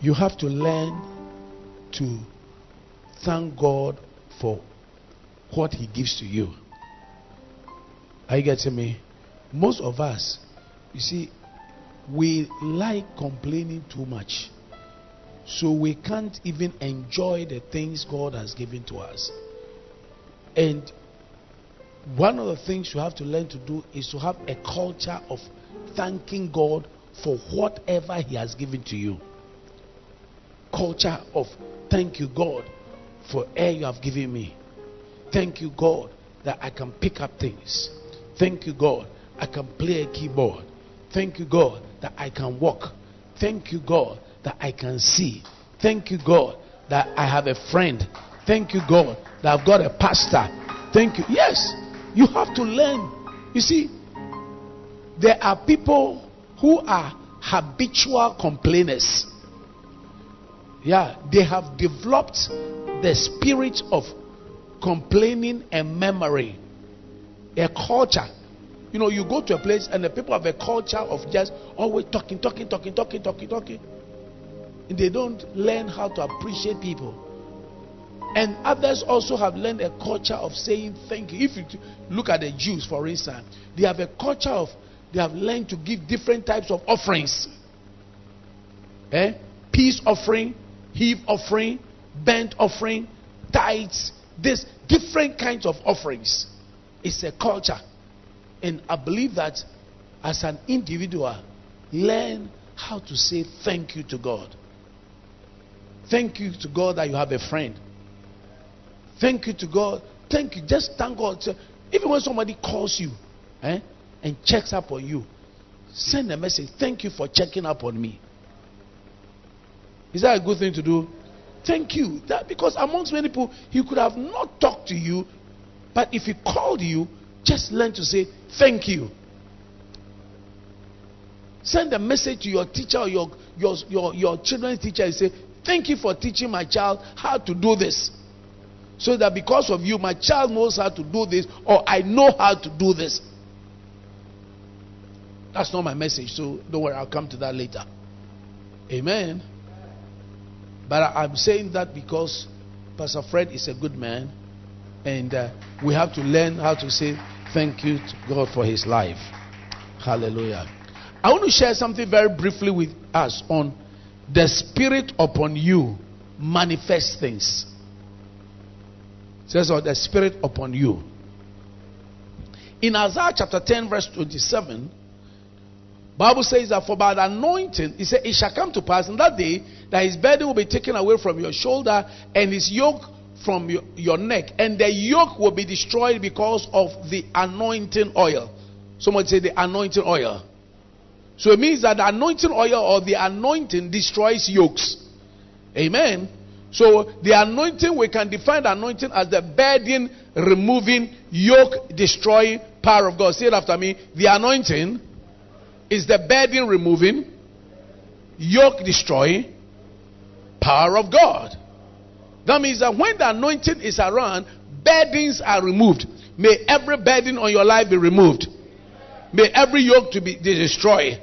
You have to learn to thank God for what He gives to you. Are you getting me? Most of us, you see, we like complaining too much. So we can't even enjoy the things God has given to us. And one of the things you have to learn to do is to have a culture of thanking God for whatever He has given to you. Culture of thank you, God, for air you have given me. Thank you, God, that I can pick up things. Thank you, God, I can play a keyboard. Thank you, God, that I can walk. Thank you, God, that I can see. Thank you, God, that I have a friend. Thank you, God, that I've got a pastor. Thank you. Yes, you have to learn. You see, there are people who are habitual complainers. Yeah, they have developed the spirit of complaining and memory, a culture. You know, you go to a place and the people have a culture of just always talking, talking, talking, talking, talking, talking. And they don't learn how to appreciate people. And others also have learned a culture of saying thank you. If you look at the Jews, for instance, they have a culture of they have learned to give different types of offerings. Eh? Peace offering, heave offering, burnt offering, tithes, this different kinds of offerings. It's a culture. And I believe that as an individual, learn how to say thank you to God. Thank you to God that you have a friend. Thank you to God. Thank you. Just thank God. Even when somebody calls you eh, and checks up on you, send a message. Thank you for checking up on me. Is that a good thing to do? Thank you. That because amongst many people, he could have not talked to you, but if he called you, just learn to say thank you. Send a message to your teacher or your, your, your, your children's teacher and say, Thank you for teaching my child how to do this. So that because of you, my child knows how to do this, or I know how to do this. That's not my message, so don't worry, I'll come to that later. Amen. But I'm saying that because Pastor Fred is a good man, and uh, we have to learn how to say thank you to God for his life. Hallelujah. I want to share something very briefly with us on the Spirit upon you manifests things. It says, or the Spirit upon you. In Isaiah chapter 10, verse 27, Bible says that for by the anointing, he said, it shall come to pass in that day that his burden will be taken away from your shoulder and his yoke from your, your neck, and the yoke will be destroyed because of the anointing oil. Someone say the anointing oil. So it means that the anointing oil or the anointing destroys yokes. Amen. So the anointing, we can define the anointing as the burden removing, yoke destroying power of God. Say it after me. The anointing is the burden removing, yoke destroying power of God. That means that when the anointing is around, burdens are removed. May every burden on your life be removed. May every yoke to be destroyed.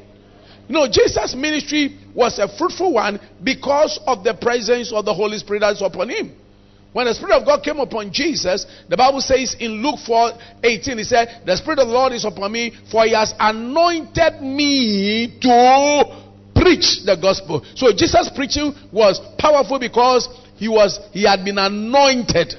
You know, Jesus' ministry was a fruitful one because of the presence of the Holy Spirit that's upon him. When the Spirit of God came upon Jesus, the Bible says in Luke 4 18, He said, The Spirit of the Lord is upon me, for He has anointed me to preach the gospel. So Jesus' preaching was powerful because he was he had been anointed.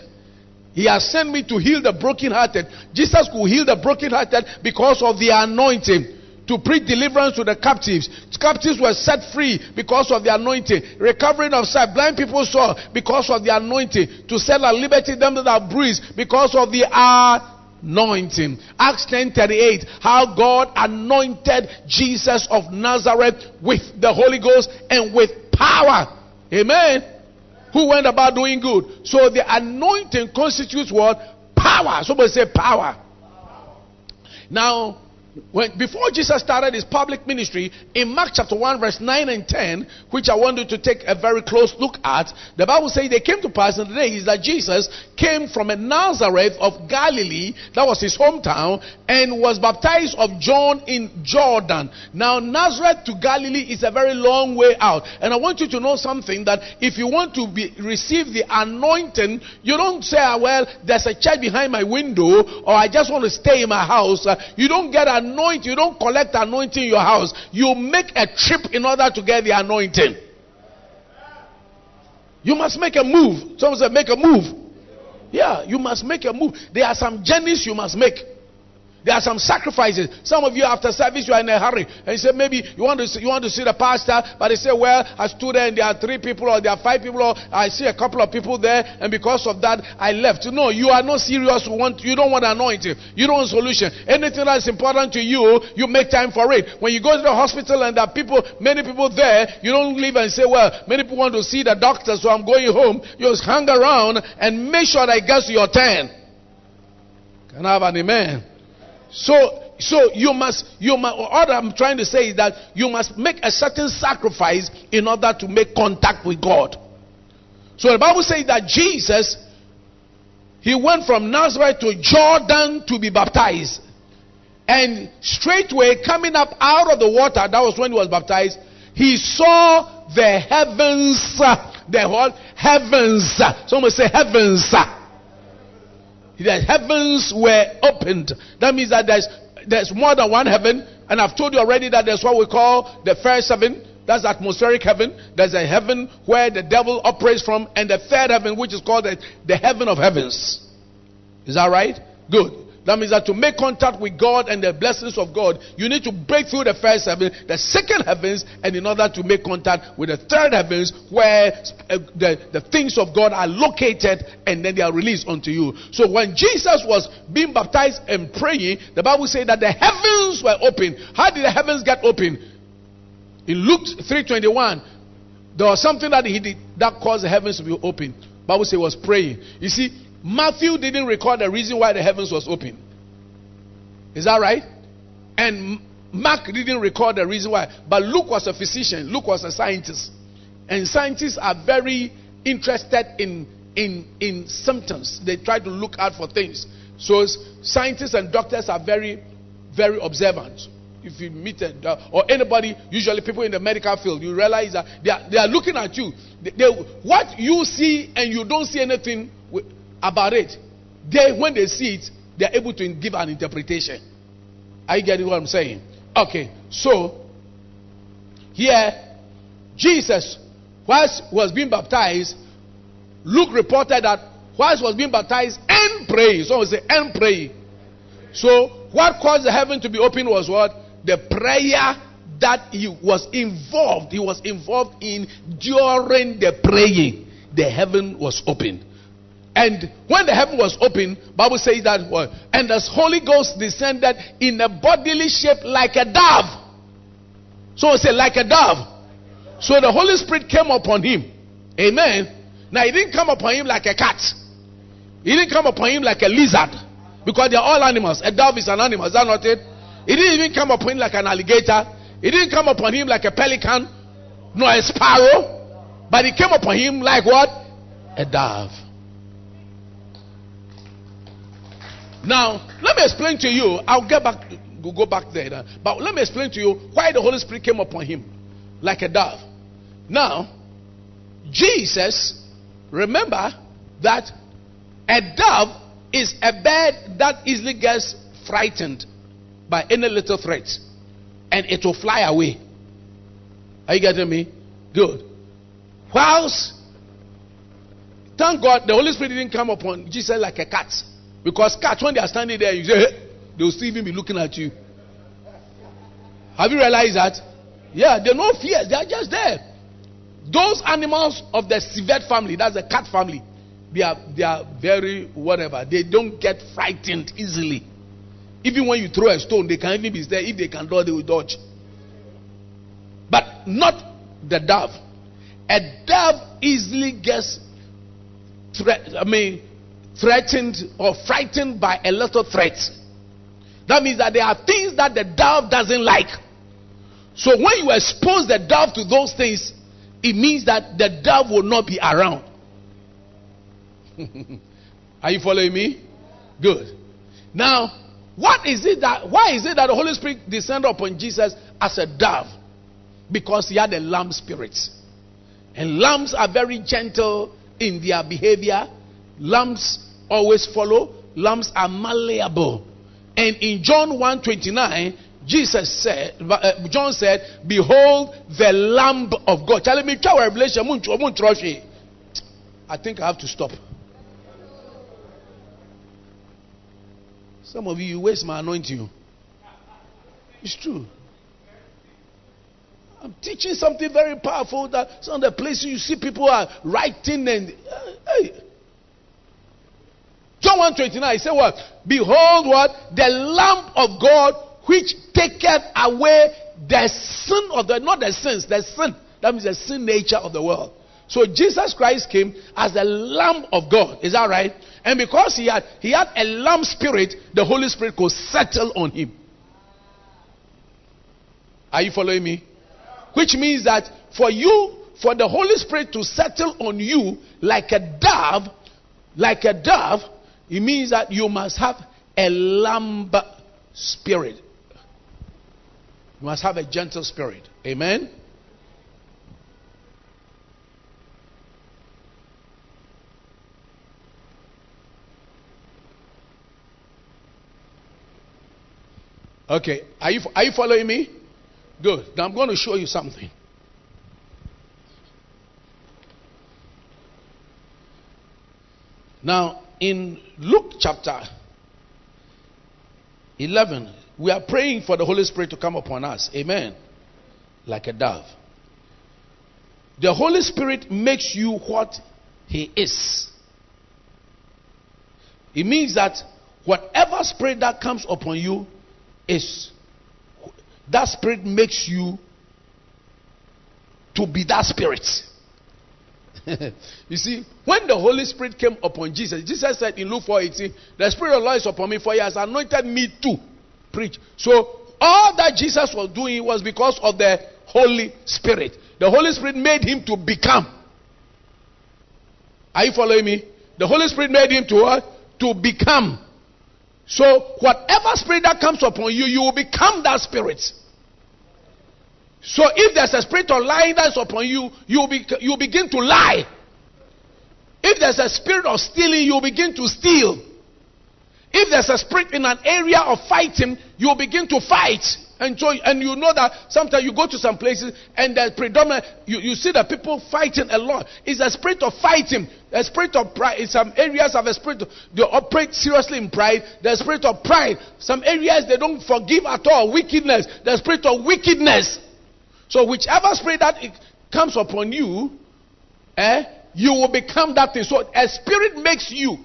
He has sent me to heal the brokenhearted. Jesus could heal the brokenhearted because of the anointing to preach deliverance to the captives. Captives were set free because of the anointing. Recovering of sight. Blind people saw because of the anointing. To set at liberty them that are bruised because of the anointing. Acts 10:38. How God anointed Jesus of Nazareth with the Holy Ghost and with power. Amen. Who went about doing good. So the anointing constitutes what? Power. Somebody say power. Now, when before Jesus started his public ministry in Mark chapter 1 verse 9 and 10 which I want you to take a very close look at the Bible says they came to pass in the days that Jesus came from a Nazareth of Galilee that was his hometown and was baptized of John in Jordan. Now Nazareth to Galilee is a very long way out. And I want you to know something that if you want to be, receive the anointing you don't say ah, well there's a church behind my window or I just want to stay in my house. Uh, you don't get a anoint, you don't collect anointing in your house. You make a trip in order to get the anointing. You must make a move. Someone said, make a move. Yeah, you must make a move. There are some journeys you must make. There are some sacrifices. Some of you after service you are in a hurry and you say maybe you want to see, you want to see the pastor, but they say, well, I stood there and there are three people or there are five people or I see a couple of people there and because of that I left. No, you are not serious. You want you don't want anointing. You don't want solution. Anything that's important to you, you make time for it. When you go to the hospital and there are people, many people there, you don't leave and say, well, many people want to see the doctor, so I'm going home. You just hang around and make sure that it gets to your turn. Can I have an amen? So, so you must, you must, all I'm trying to say is that you must make a certain sacrifice in order to make contact with God. So the Bible says that Jesus, he went from Nazareth to Jordan to be baptized. And straightway coming up out of the water, that was when he was baptized, he saw the heavens, the whole heavens. Someone say heavens the heavens were opened. That means that there's, there's more than one heaven. And I've told you already that there's what we call the first heaven. That's atmospheric heaven. There's a heaven where the devil operates from. And the third heaven, which is called the, the heaven of heavens. Is that right? Good. That means that to make contact with God and the blessings of God, you need to break through the first heaven, the second heavens, and in order to make contact with the third heavens, where uh, the, the things of God are located and then they are released unto you. So when Jesus was being baptized and praying, the Bible said that the heavens were open. How did the heavens get open? In Luke 3:21, there was something that he did that caused the heavens to be open. Bible says he was praying. You see, Matthew didn't record the reason why the heavens was open. Is that right? And Mark didn't record the reason why. But Luke was a physician, Luke was a scientist. And scientists are very interested in, in, in symptoms. They try to look out for things. So scientists and doctors are very, very observant. If you meet a, or anybody, usually people in the medical field, you realize that they are, they are looking at you. They, they, what you see and you don't see anything about it, they, when they see it, they are able to give an interpretation. Are you getting what I'm saying? Okay, so here, Jesus, whilst was being baptized, Luke reported that whilst was being baptized and praying, someone say and praying. So, what caused the heaven to be open was what? The prayer that he was involved, he was involved in during the praying. The heaven was open. And when the heaven was open, Bible says that and the Holy Ghost descended in a bodily shape like a dove. So I say like a dove. So the Holy Spirit came upon him. Amen. Now he didn't come upon him like a cat. He didn't come upon him like a lizard. Because they are all animals. A dove is an animal. Is that not it? He didn't even come upon him like an alligator. He didn't come upon him like a pelican, nor a sparrow. But he came upon him like what? A dove. Now, let me explain to you. I'll get back, we'll go back there. Uh, but let me explain to you why the Holy Spirit came upon him like a dove. Now, Jesus, remember that a dove is a bird that easily gets frightened by any little threat and it will fly away. Are you getting me? Good. Whilst, thank God, the Holy Spirit didn't come upon Jesus like a cat. Because cats, when they are standing there, you say, hey, they'll still even be looking at you. Have you realized that? Yeah, they're no fear, they are just there. Those animals of the civet family, that's the cat family, they are they are very whatever. They don't get frightened easily. Even when you throw a stone, they can even be there. If they can dodge, they will dodge. But not the dove. A dove easily gets threat. I mean, threatened or frightened by a lot of threats. That means that there are things that the dove doesn't like. So when you expose the dove to those things, it means that the dove will not be around. Are you following me? Good. Now, what is it that why is it that the Holy Spirit descended upon Jesus as a dove? Because he had a lamb spirit. And lambs are very gentle in their behavior. Lambs always follow. Lambs are malleable. And in John 1:29, Jesus said, uh, John said, Behold the Lamb of God. Tell me, I think I have to stop. Some of you, you waste my anointing. It's true. I'm teaching something very powerful that some of the places you see people are writing and uh, hey. John 129, he said what? Behold what? The Lamb of God which taketh away the sin of the not the sins, the sin. That means the sin nature of the world. So Jesus Christ came as the Lamb of God. Is that right? And because he had he had a lamb spirit, the Holy Spirit could settle on him. Are you following me? Which means that for you, for the Holy Spirit to settle on you like a dove, like a dove, it means that you must have a lamb spirit. You must have a gentle spirit. Amen. Okay, are you, are you following me? Good. Now I'm going to show you something. Now, in Luke chapter 11, we are praying for the Holy Spirit to come upon us. Amen. Like a dove. The Holy Spirit makes you what He is. It means that whatever spirit that comes upon you is that spirit makes you to be that spirit. you see, when the Holy Spirit came upon Jesus, Jesus said in Luke 4:18, "The Spirit of the Lord is upon me, for He has anointed me to preach." So all that Jesus was doing was because of the Holy Spirit. The Holy Spirit made him to become. Are you following me? The Holy Spirit made him to what? To become. So, whatever spirit that comes upon you, you will become that spirit. So, if there's a spirit of lying that's upon you, you be, you begin to lie. If there's a spirit of stealing, you begin to steal. If there's a spirit in an area of fighting, you begin to fight. And so, and you know that sometimes you go to some places and the predominant, you, you see the people fighting a lot. It's a spirit of fighting, a spirit of pride. In some areas of a spirit, they operate seriously in pride. The spirit of pride. Some areas they don't forgive at all. Wickedness. The spirit of wickedness. So whichever spirit that comes upon you, eh, you will become that thing. So a spirit makes you.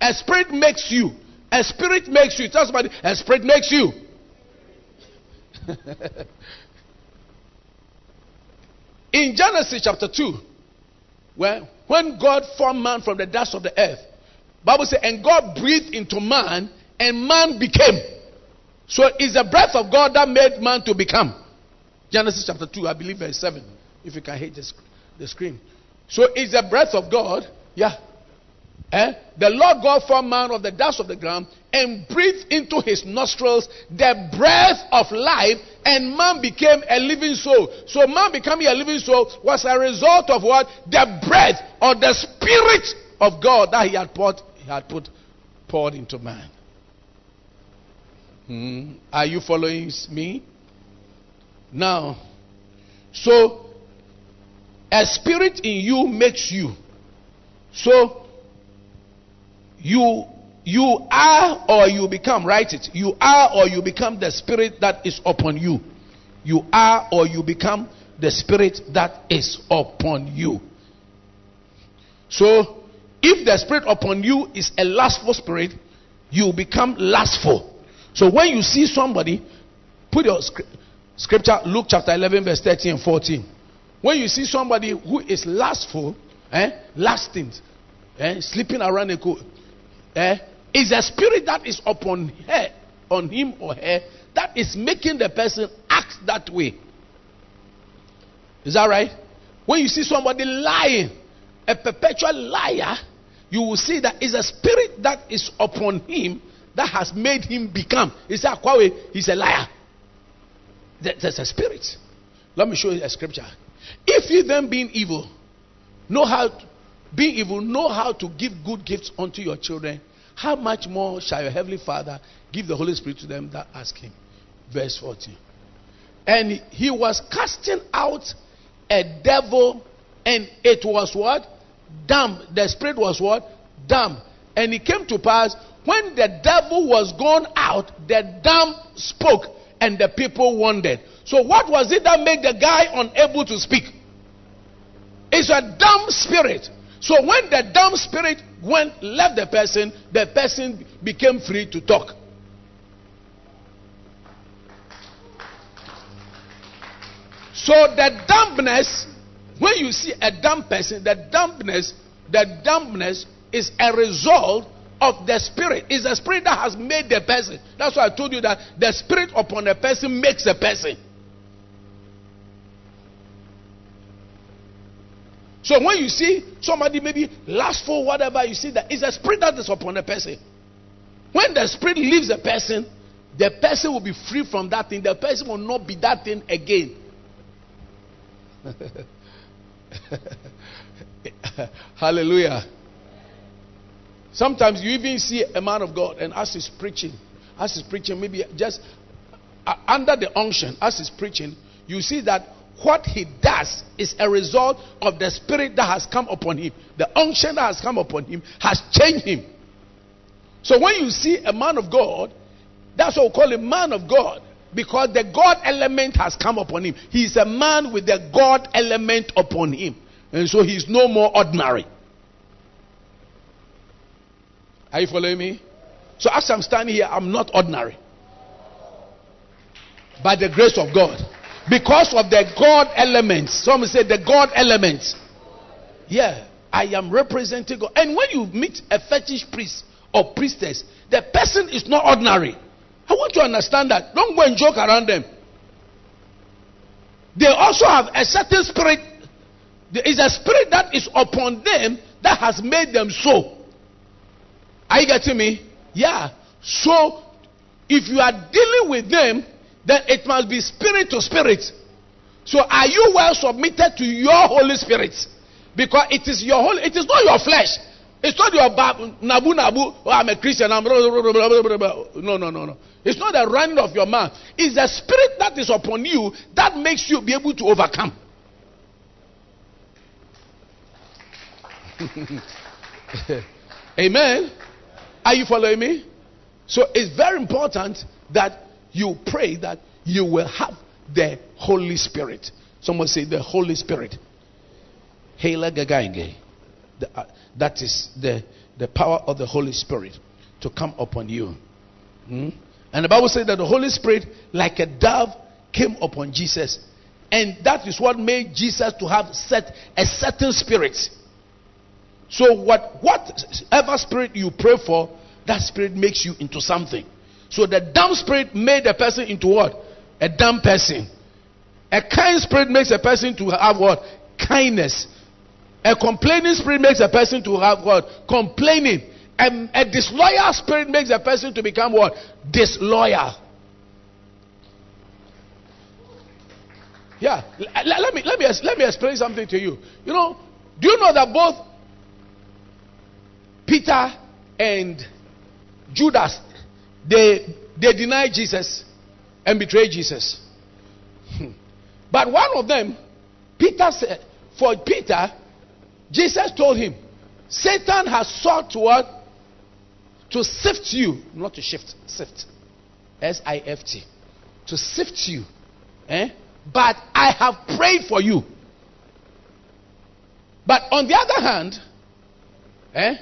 A spirit makes you. A spirit makes you. Tell somebody, a spirit makes you. in Genesis chapter 2, when, when God formed man from the dust of the earth, Bible says, and God breathed into man, and man became. So it's the breath of God that made man to become. Genesis chapter 2, I believe verse 7. If you can hit the, the screen. So it's the breath of God. Yeah. Eh? The Lord God formed man of the dust of the ground and breathed into his nostrils the breath of life, and man became a living soul. So, man becoming a living soul was a result of what? The breath or the spirit of God that he had put, he had put poured into man. Hmm. Are you following me? Now, so a spirit in you makes you. So you you are or you become write it you are or you become the spirit that is upon you. You are or you become the spirit that is upon you. So if the spirit upon you is a lustful spirit you become lustful. So when you see somebody put your scripture luke chapter 11 verse 13 and 14 when you see somebody who is lustful eh lasting eh sleeping around a co- eh, is a spirit that is upon her, on him or her that is making the person act that way. Is that right? When you see somebody lying, a perpetual liar, you will see that it's a spirit that is upon him that has made him become. He said, he's a liar. There's a spirit. Let me show you a scripture. If you then being evil, know how to, being evil, know how to give good gifts unto your children, how much more shall your heavenly Father give the Holy Spirit to them that ask him? Verse 14. And he was casting out a devil, and it was what? Dumb. The spirit was what? Dumb. And it came to pass when the devil was gone out, the dumb spoke, and the people wondered. So, what was it that made the guy unable to speak? It's a dumb spirit. So, when the dumb spirit went left the person, the person became free to talk. So the dumbness, when you see a dumb person, the dumbness, the dumbness is a result of the spirit. It's the spirit that has made the person. That's why I told you that the spirit upon a person makes a person. So when you see somebody maybe lustful, whatever, you see that it's a spirit that is upon a person. When the spirit leaves a person, the person will be free from that thing. The person will not be that thing again. Hallelujah. Sometimes you even see a man of God, and as he's preaching, as he's preaching, maybe just uh, under the unction, as he's preaching, you see that what he does is a result of the spirit that has come upon him. The unction that has come upon him has changed him. So when you see a man of God, that's what we call a man of God. Because the God element has come upon him. He is a man with the God element upon him. And so he is no more ordinary. Are you following me? So as I'm standing here, I'm not ordinary. By the grace of God. Because of the God elements. Some say the God elements. Yeah. I am representing God. And when you meet a fetish priest or priestess, the person is not ordinary. I want you to understand that. Don't go and joke around them. They also have a certain spirit. There is a spirit that is upon them that has made them so. Are you getting me? Yeah. So, if you are dealing with them, then it must be spirit to spirit. So, are you well submitted to your Holy Spirit? Because it is your holy, it is not your flesh. It's not your nabu nabu. Oh, I'm a Christian. I'm no no no no. It's not the running of your mouth. It's the spirit that is upon you that makes you be able to overcome. Amen. Are you following me? So it's very important that you pray that you will have the Holy Spirit. Someone say the Holy Spirit. Uh, that is the, the power of the Holy Spirit to come upon you. Hmm? And the Bible says that the Holy Spirit, like a dove, came upon Jesus. And that is what made Jesus to have set a certain spirit. So what whatever spirit you pray for, that spirit makes you into something. So the dumb spirit made a person into what? A dumb person. A kind spirit makes a person to have what? Kindness. A complaining spirit makes a person to have what? Complaining. A, a disloyal spirit makes a person to become what? Disloyal. Yeah. Let, let, me, let, me, let me explain something to you. You know, do you know that both Peter and Judas, they, they denied Jesus and betrayed Jesus. but one of them, Peter said, for Peter, Jesus told him, Satan has sought to what? To sift you, not to shift, sift. S I F T. To sift you. Eh? But I have prayed for you. But on the other hand, eh,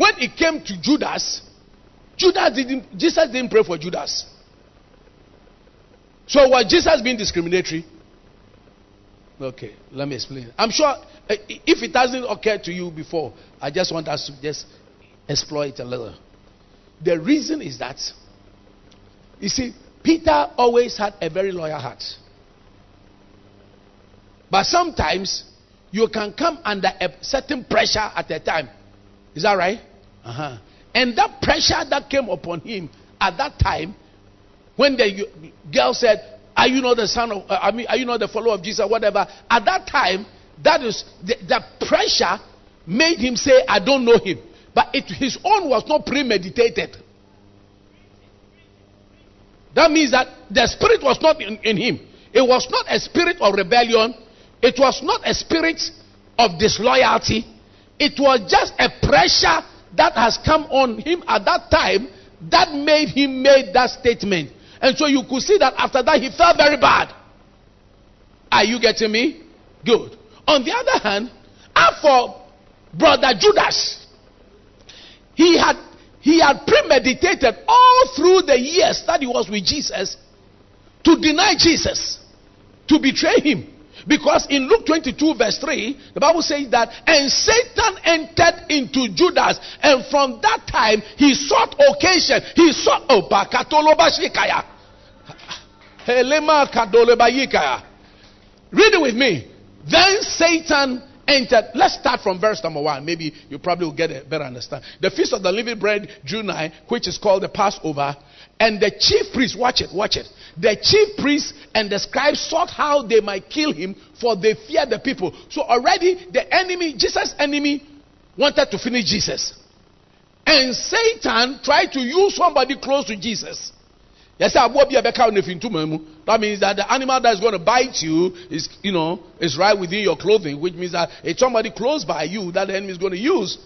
when it came to Judas, Judas didn't, Jesus didn't pray for Judas. So was Jesus being discriminatory? Okay, let me explain. I'm sure uh, if it hasn't occurred to you before, I just want us to just explore it a little. The reason is that You see, Peter always had a very loyal heart. But sometimes you can come under a certain pressure at a time. Is that right? Uh-huh. And that pressure that came upon him at that time, when the girl said, "Are you not the son of? Uh, I mean, are you not the follower of Jesus? Whatever." At that time, that is the, the pressure made him say, "I don't know him," but it, his own was not premeditated. That means that the spirit was not in, in him. It was not a spirit of rebellion. It was not a spirit of disloyalty. It was just a pressure that has come on him at that time that made him make that statement. And so you could see that after that he felt very bad. Are you getting me? Good. On the other hand, for brother Judas, he had he had premeditated all through the years that he was with Jesus to deny Jesus, to betray him. Because in Luke 22, verse 3, the Bible says that, and Satan entered into Judas, and from that time he sought occasion. He sought, Pakatolobashikaya. Helema Kadolebayikaya. Read it with me. Then Satan entered. Let's start from verse number one. Maybe you probably will get a better understand. The feast of the living bread drew nigh, which is called the Passover. And the chief priests, watch it, watch it. The chief priests and the scribes sought how they might kill him, for they feared the people. So already the enemy, Jesus' enemy, wanted to finish Jesus. And Satan tried to use somebody close to Jesus. That means that the animal that is going to bite you is, you know, is right within your clothing, which means that it's somebody close by you that the enemy is going to use.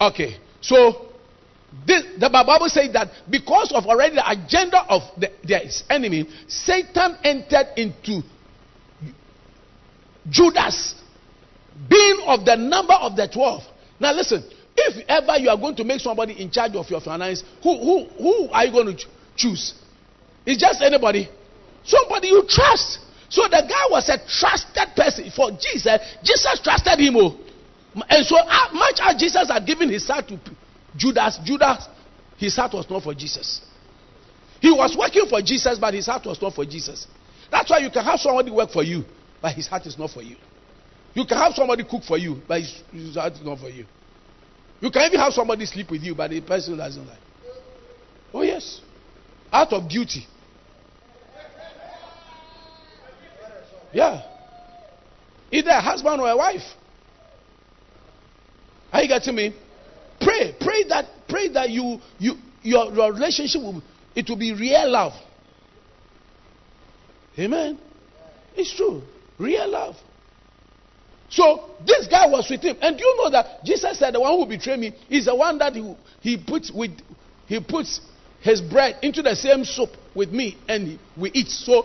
Okay, so this, the Bible says that because of already the agenda of the, their enemy, Satan entered into Judas, being of the number of the twelve. Now listen, if ever you are going to make somebody in charge of your finance, who, who, who are you going to choose? It's just anybody. Somebody you trust. So the guy was a trusted person for Jesus. Jesus trusted him. Oh. And so uh, much as Jesus had given his heart to Judas, Judas, his heart was not for Jesus. He was working for Jesus, but his heart was not for Jesus. That's why you can have somebody work for you, but his heart is not for you. You can have somebody cook for you, but his, his heart is not for you. You can even have somebody sleep with you, but the person doesn't like. Oh, yes. Out of duty. Yeah. Either a husband or a wife. Are you getting me? Pray, pray that pray that you you your, your relationship will it will be real love. Amen. It's true. Real love. So this guy was with him. And do you know that Jesus said the one who betrayed me is the one that he, he puts with he puts his bread into the same soup with me and we eat. So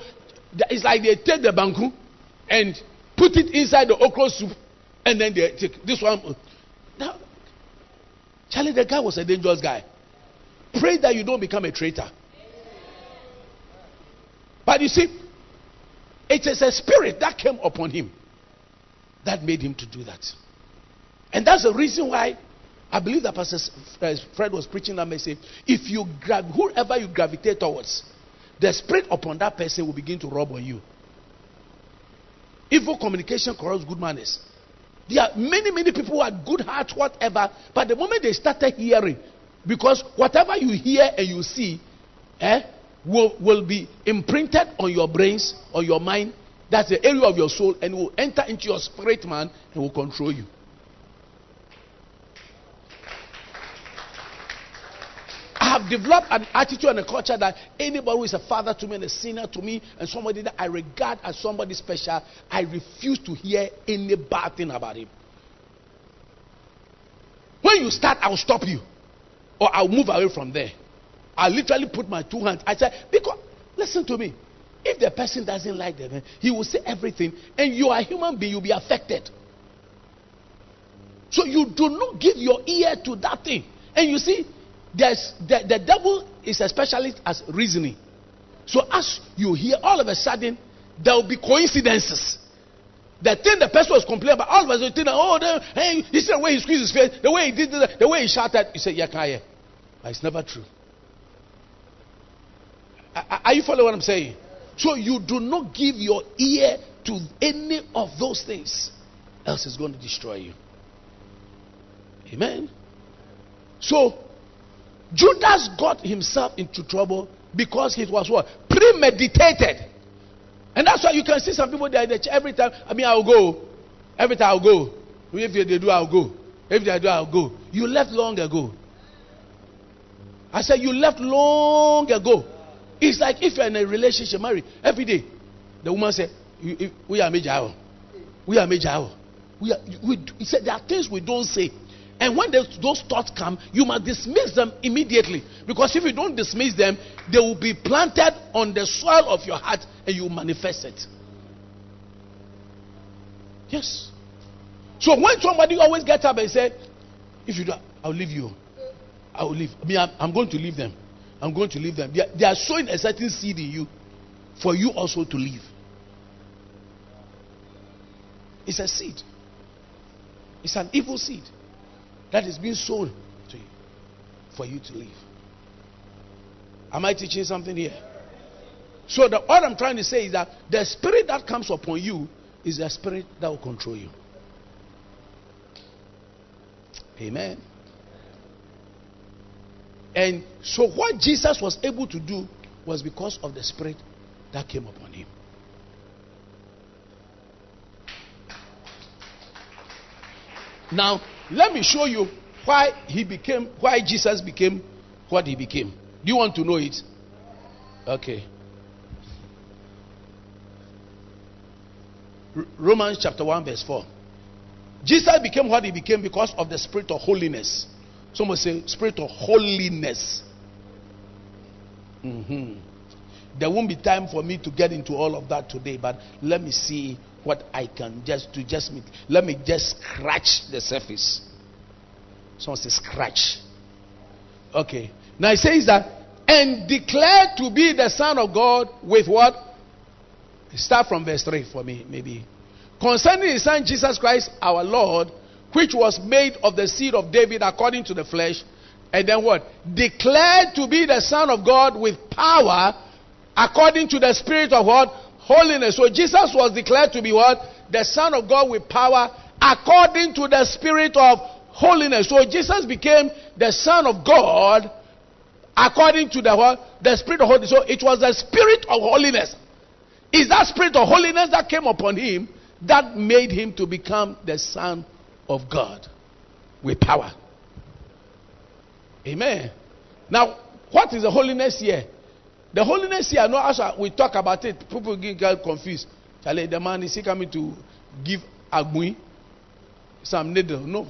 it's like they take the banku and put it inside the okra soup and then they take this one. Charlie, the guy was a dangerous guy. Pray that you don't become a traitor. But you see, it is a spirit that came upon him that made him to do that. And that's the reason why I believe that Pastor uh, Fred was preaching that message. If you grab whoever you gravitate towards, the spirit upon that person will begin to rub on you. Evil communication corrupts good manners. There are many, many people who had good hearts, whatever, but the moment they started hearing, because whatever you hear and you see eh, will, will be imprinted on your brains, on your mind. That's the area of your soul, and will enter into your spirit man and will control you. Have developed an attitude and a culture that anybody who is a father to me and a senior to me and somebody that I regard as somebody special, I refuse to hear any bad thing about him. When you start, I'll stop you. Or I'll move away from there. I literally put my two hands. I said, because listen to me. If the person doesn't like them, he will say everything, and you are a human being, you'll be affected. So you do not give your ear to that thing. And you see, there's, the, the devil is a specialist as reasoning. So as you hear, all of a sudden, there will be coincidences. The thing the person was complaining about, all of a sudden, oh, the, hey, he said the way he squeezed his face, the way he did the, the way he shouted, you say, yeah, can I? But it's never true. Are you following what I'm saying? So you do not give your ear to any of those things, else it's going to destroy you. Amen. So Judas got himself into trouble because he was what? Premeditated. And that's why you can see some people there every time. I mean, I'll go. Every time I'll go. If they do, I'll go. If they do, I'll go. You left long ago. I said, You left long ago. It's like if you're in a relationship, married, every day, the woman said, We are major. We are major. We are, we, he said, There are things we don't say. And when those thoughts come, you must dismiss them immediately. Because if you don't dismiss them, they will be planted on the soil of your heart and you manifest it. Yes. So when somebody always gets up and says, If you do, I'll leave you. I will leave. I mean, I'm, I'm, going to leave them. I'm going to leave them. They are, they are sowing a certain seed in you for you also to leave. It's a seed. It's an evil seed that is being sold to you for you to leave. Am I teaching something here? So the, what I'm trying to say is that the spirit that comes upon you is the spirit that will control you. Amen. And so what Jesus was able to do was because of the spirit that came upon him. Now, let me show you why he became, why Jesus became what he became. Do you want to know it? Okay. Romans chapter 1, verse 4. Jesus became what he became because of the spirit of holiness. Someone say, spirit of holiness. Mm-hmm. There won't be time for me to get into all of that today, but let me see what I can just to just meet. Let me just scratch the surface. Someone says scratch. Okay. Now it says that and declared to be the Son of God with what? Start from verse 3 for me, maybe. Concerning his son Jesus Christ, our Lord, which was made of the seed of David according to the flesh, and then what? Declared to be the Son of God with power according to the Spirit of what? Holiness. So Jesus was declared to be what? The Son of God with power according to the Spirit of holiness. So Jesus became the Son of God according to the what? The Spirit of holiness. So it was the Spirit of holiness. Is that Spirit of holiness that came upon him that made him to become the Son of God with power. Amen. Now, what is the holiness here? The holiness here, no, as we talk about it, people get confused. Charlie, the man is he coming to give agui, some needle? No.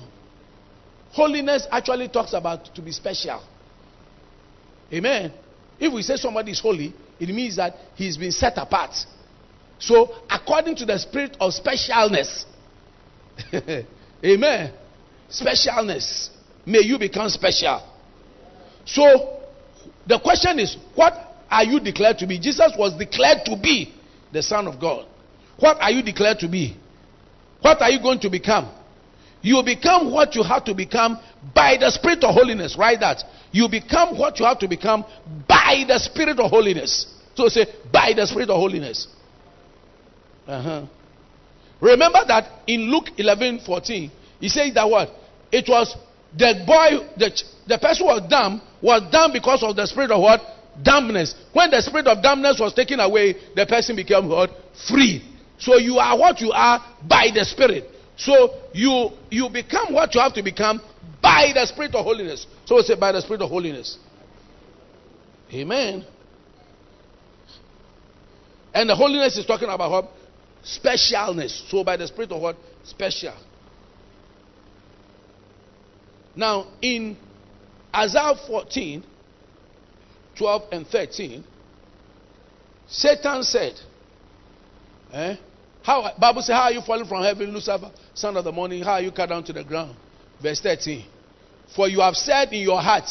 Holiness actually talks about to be special. Amen. If we say somebody is holy, it means that he's been set apart. So, according to the spirit of specialness, amen. Specialness, may you become special. So, the question is, what are you declared to be? Jesus was declared to be the Son of God. What are you declared to be? What are you going to become? You become what you have to become by the Spirit of holiness. Write that. You become what you have to become by the Spirit of holiness. So say, by the Spirit of holiness. Uh-huh. Remember that in Luke 11 14, he says that what? It was the boy, the, the person was dumb, was dumb because of the spirit of what? Dumbness. When the spirit of dumbness was taken away, the person became what? Free. So you are what you are by the spirit. So you you become what you have to become by the spirit of holiness. So we say by the spirit of holiness. Amen. And the holiness is talking about what? Specialness. So by the Spirit of what? Special. Now, in Isaiah 14, 12 and 13, Satan said, eh, how Bible says, How are you falling from heaven, Lucifer, son of the morning? How are you cut down to the ground? Verse 13. For you have said in your heart,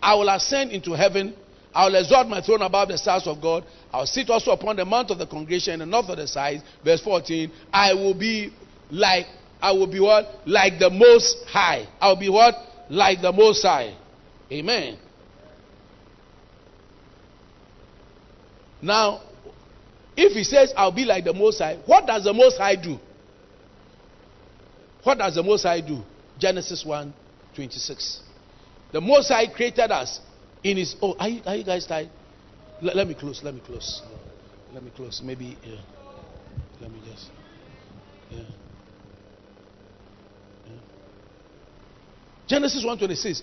I will ascend into heaven I will exalt my throne above the stars of God. I will sit also upon the mount of the congregation and north of the sides. Verse 14. I will be like, I will be what? Like the most high. I will be what? Like the most high. Amen. Now, if he says, I'll be like the Most High, what does the Most High do? What does the Most High do? Genesis 1 26. The Most High created us in His. Oh, are you, are you guys tired? Let, let, me close. Let me close. Let me close. Maybe. Yeah. Let me just. Yeah. yeah. Genesis 1 26.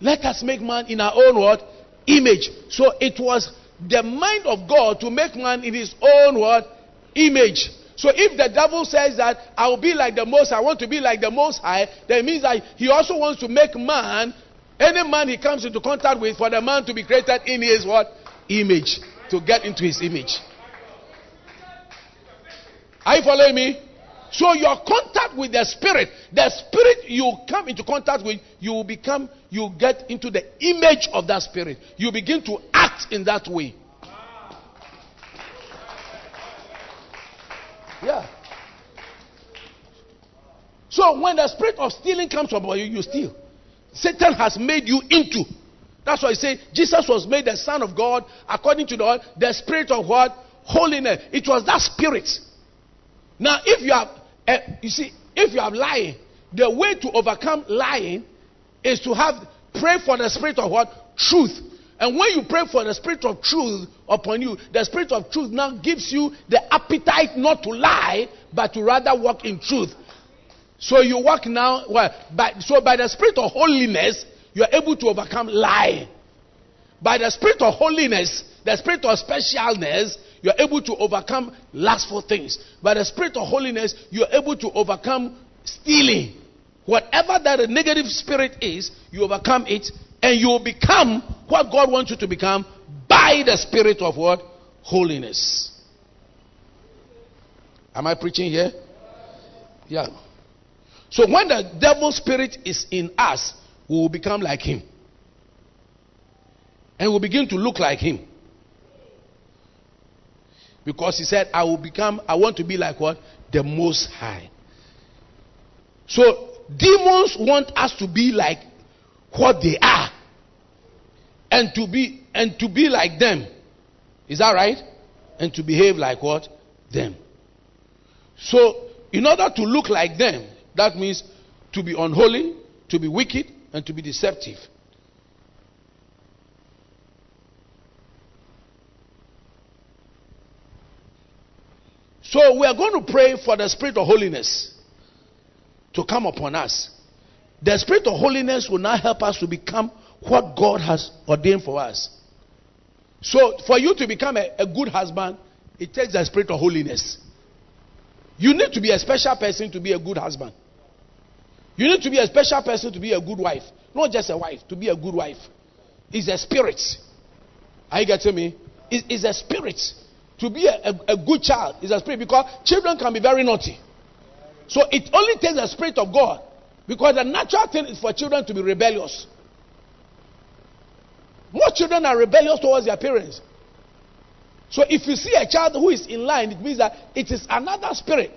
Let us make man in our own what? Image. So it was the mind of God to make man in his own what? Image. So if the devil says that I will be like the most, I want to be like the most high, then it means that he also wants to make man, any man he comes into contact with, for the man to be created in his what? Image. To get into his image. Are you following me? So your contact with the spirit, the spirit you come into contact with, you will become, you get into the image of that spirit. You begin to act in that way. Yeah. So when the spirit of stealing comes upon you, you steal. Satan has made you into. That's why I say Jesus was made the Son of God according to the, the spirit of what? Holiness. It was that spirit. Now, if you have, uh, you see, if you are lying, the way to overcome lying is to have pray for the spirit of what? Truth. And when you pray for the spirit of truth upon you, the spirit of truth now gives you the appetite not to lie, but to rather walk in truth. So you walk now, well, by, so by the spirit of holiness, you are able to overcome lying. By the spirit of holiness, the spirit of specialness, you are able to overcome lustful things. By the spirit of holiness, you are able to overcome stealing. Whatever that negative spirit is, you overcome it and you will become what God wants you to become by the spirit of what? Holiness. Am I preaching here? Yeah. So when the devil spirit is in us, we will become like him. And we'll begin to look like him. Because he said, I will become, I want to be like what? The most high. So demons want us to be like what they are. And to be and to be like them. Is that right? And to behave like what? Them. So in order to look like them that means to be unholy to be wicked and to be deceptive so we are going to pray for the spirit of holiness to come upon us the spirit of holiness will now help us to become what God has ordained for us. So, for you to become a, a good husband, it takes the spirit of holiness. You need to be a special person to be a good husband. You need to be a special person to be a good wife. Not just a wife, to be a good wife. It's a spirit. Are you getting me? It's, it's a spirit. To be a, a, a good child is a spirit because children can be very naughty. So it only takes the spirit of God because the natural thing is for children to be rebellious. Most children are rebellious towards their parents. So if you see a child who is in line, it means that it is another spirit.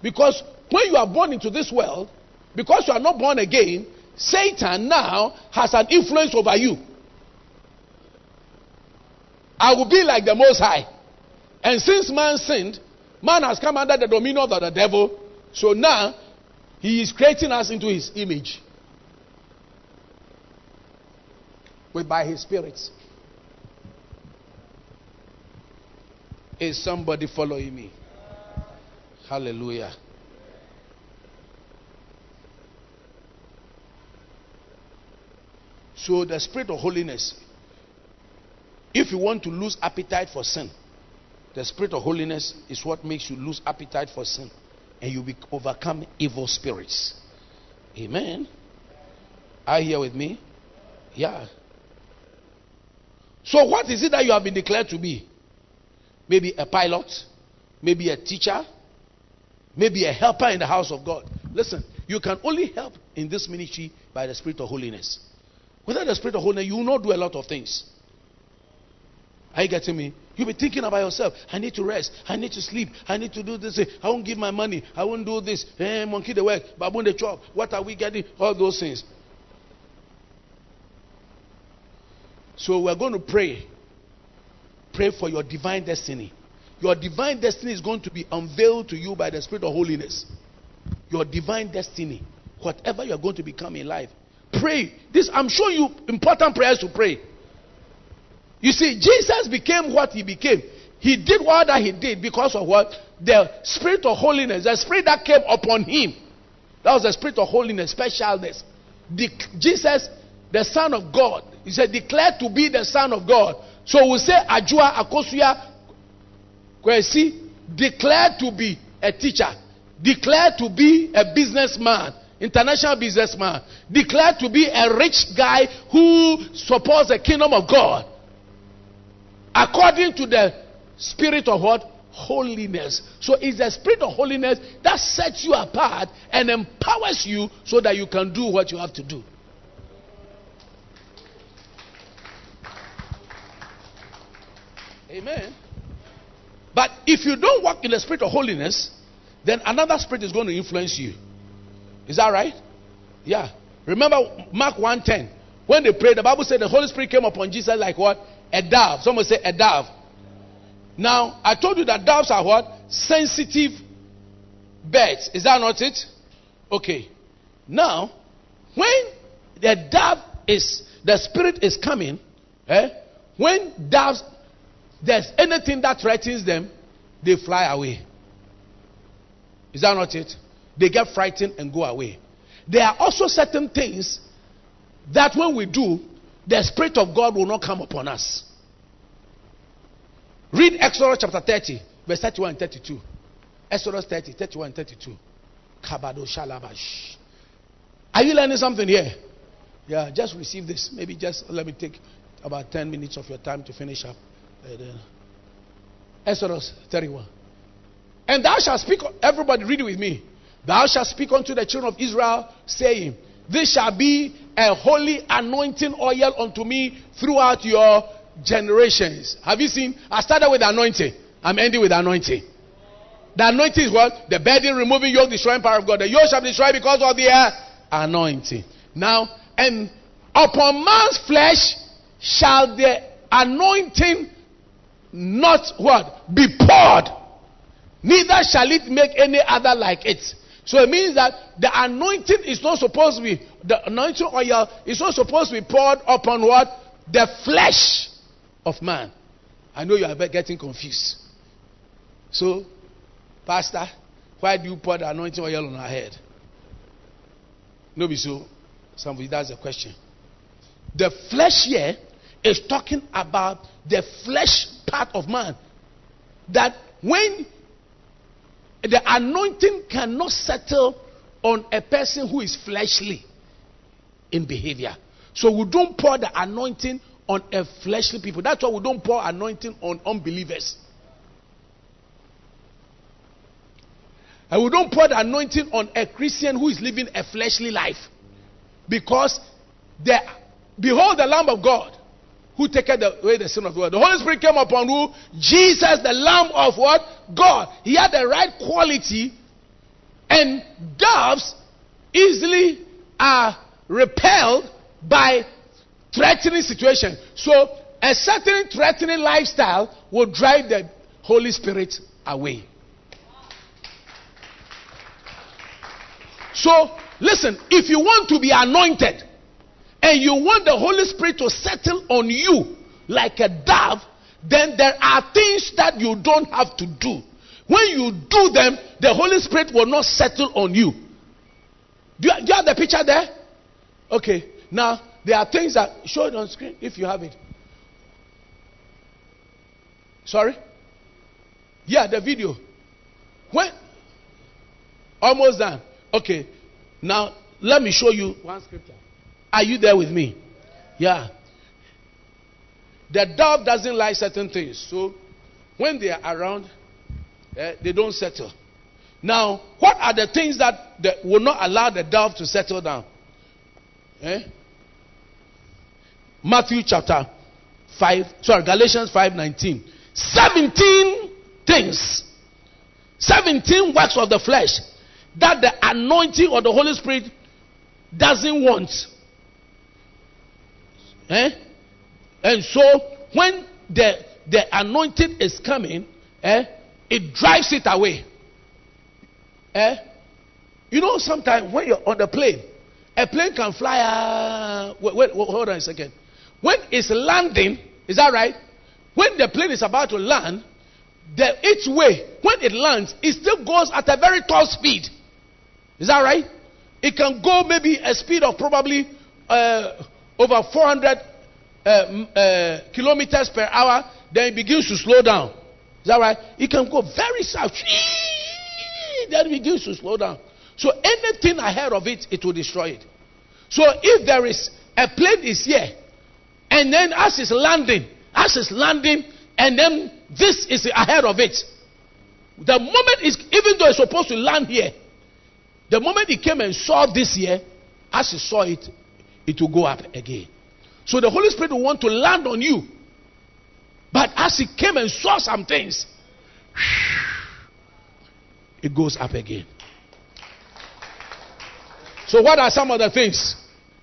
Because when you are born into this world, because you are not born again, Satan now has an influence over you. I will be like the Most High. And since man sinned, man has come under the dominion of the devil. So now he is creating us into his image. With by his spirits. Is somebody following me? Hallelujah. So the spirit of holiness. If you want to lose appetite for sin, the spirit of holiness is what makes you lose appetite for sin and you overcome evil spirits. Amen. Are you here with me? Yeah. So, what is it that you have been declared to be? Maybe a pilot, maybe a teacher, maybe a helper in the house of God. Listen, you can only help in this ministry by the Spirit of holiness. Without the Spirit of holiness, you will not do a lot of things. Are you getting me? You'll be thinking about yourself. I need to rest. I need to sleep. I need to do this. I won't give my money. I won't do this. Eh, monkey the work. Baboon the chop. What are we getting? All those things. So we're going to pray. pray for your divine destiny. Your divine destiny is going to be unveiled to you by the Spirit of holiness. Your divine destiny, whatever you are going to become in life. Pray. This I'm showing you important prayers to pray. You see, Jesus became what he became. He did what that he did because of what? The spirit of holiness, the spirit that came upon him. That was the spirit of holiness, specialness. De- Jesus, the Son of God, he said, declared to be the Son of God. So we say Ajua Akosuya Kwesi, declared to be a teacher, declared to be a businessman, international businessman, declared to be a rich guy who supports the kingdom of God. According to the spirit of what? Holiness. So it's the spirit of holiness that sets you apart and empowers you so that you can do what you have to do. Amen. But if you don't walk in the spirit of holiness, then another spirit is going to influence you. Is that right? Yeah. Remember Mark 1:10. When they prayed, the Bible said the Holy Spirit came upon Jesus like what? A dove. Someone say a dove. Now, I told you that doves are what? Sensitive birds. Is that not it? Okay. Now, when the dove is, the spirit is coming, eh? when doves, there's anything that threatens them, they fly away. Is that not it? They get frightened and go away. There are also certain things that when we do, the Spirit of God will not come upon us. Read Exodus chapter 30, verse 31 and 32. Exodus 30, 31 and 32. Kabado Shalabash. Are you learning something here? Yeah, just receive this. Maybe just let me take about 10 minutes of your time to finish up. Exodus 31. And thou shalt speak, everybody read it with me. Thou shalt speak unto the children of Israel, saying, This shall be a holy anointing oil unto me throughout your generations. Have you seen? I started with anointing. I'm ending with anointing. The anointing is what? The burden removing yoke, destroying power of God. The yoke shall be destroyed because of the uh, anointing. Now, and upon man's flesh shall the anointing not what? Be poured. Neither shall it make any other like it. So it means that the anointing is not supposed to be, the anointing oil is not supposed to be poured upon what? The flesh of man. I know you are getting confused. So, Pastor, why do you pour the anointing oil on our head? No, be so. Somebody, that's the question. The flesh here is talking about the flesh part of man. That when the anointing cannot settle on a person who is fleshly in behavior. So we don't pour the anointing on a fleshly people. That's why we don't pour anointing on unbelievers. And we don't pour the anointing on a Christian who is living a fleshly life. Because the behold the Lamb of God who taketh away the sin of the world. The Holy Spirit came upon who? Jesus, the Lamb of what? God. He had the right quality, and doves easily are repelled by threatening situation. So a certain threatening lifestyle will drive the Holy Spirit away. So listen, if you want to be anointed and you want the Holy Spirit to settle on you like a dove, then there are things that you don't have to do. When you do them, the Holy Spirit will not settle on you. Do you, do you have the picture there? Okay. Now, there are things that show it on screen if you have it. Sorry? Yeah, the video. When almost done. Okay. Now let me show you one scripture. Are you there with me? Yeah. The dove doesn't like certain things. So when they are around, eh, they don't settle. Now, what are the things that, that will not allow the dove to settle down? Eh? Matthew chapter 5, sorry, Galatians 5 19. 17 things, 17 works of the flesh that the anointing of the Holy Spirit doesn't want. Eh? And so, when the, the anointing is coming, eh, it drives it away. Eh? You know, sometimes when you're on the plane, a plane can fly. Uh, wait, wait, hold on a second. When it's landing, is that right? When the plane is about to land, the each way, when it lands, it still goes at a very tall speed. Is that right? It can go maybe a speed of probably uh, over 400 uh, uh, kilometers per hour, then it begins to slow down. Is that right? It can go very fast, then it begins to slow down. So anything ahead of it, it will destroy it. So if there is a plane is here, and then as it's landing, as it's landing, and then this is ahead of it. The moment is even though it's supposed to land here, the moment he came and saw this here, as he saw it, it will go up again. So the Holy Spirit will want to land on you. But as he came and saw some things, it goes up again. So, what are some of the things?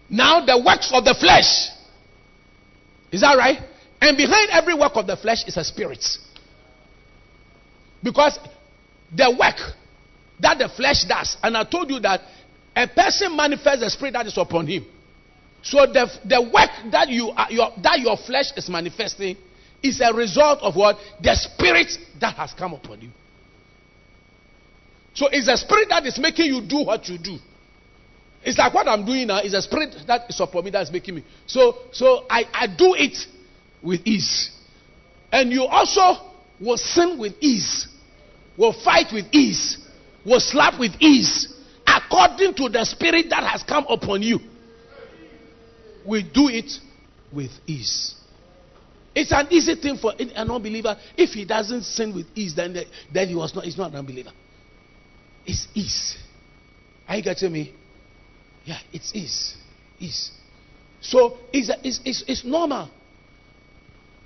Now, the works of the flesh. Is that right? And behind every work of the flesh is a spirit. Because the work that the flesh does, and I told you that a person manifests the spirit that is upon him. So the, the work that you are, your, that your flesh is manifesting is a result of what the spirit that has come upon you. So it's a spirit that is making you do what you do. It's like what I'm doing now is a spirit that is upon me that's making me. So so I, I do it with ease. And you also will sin with ease, will fight with ease, will slap with ease, according to the spirit that has come upon you we do it with ease. It's an easy thing for an unbeliever. If he doesn't sin with ease, then, then he was not, he's not an unbeliever. It's ease. Are you getting me? Yeah, it's ease. Ease. So it's, it's, it's, it's normal.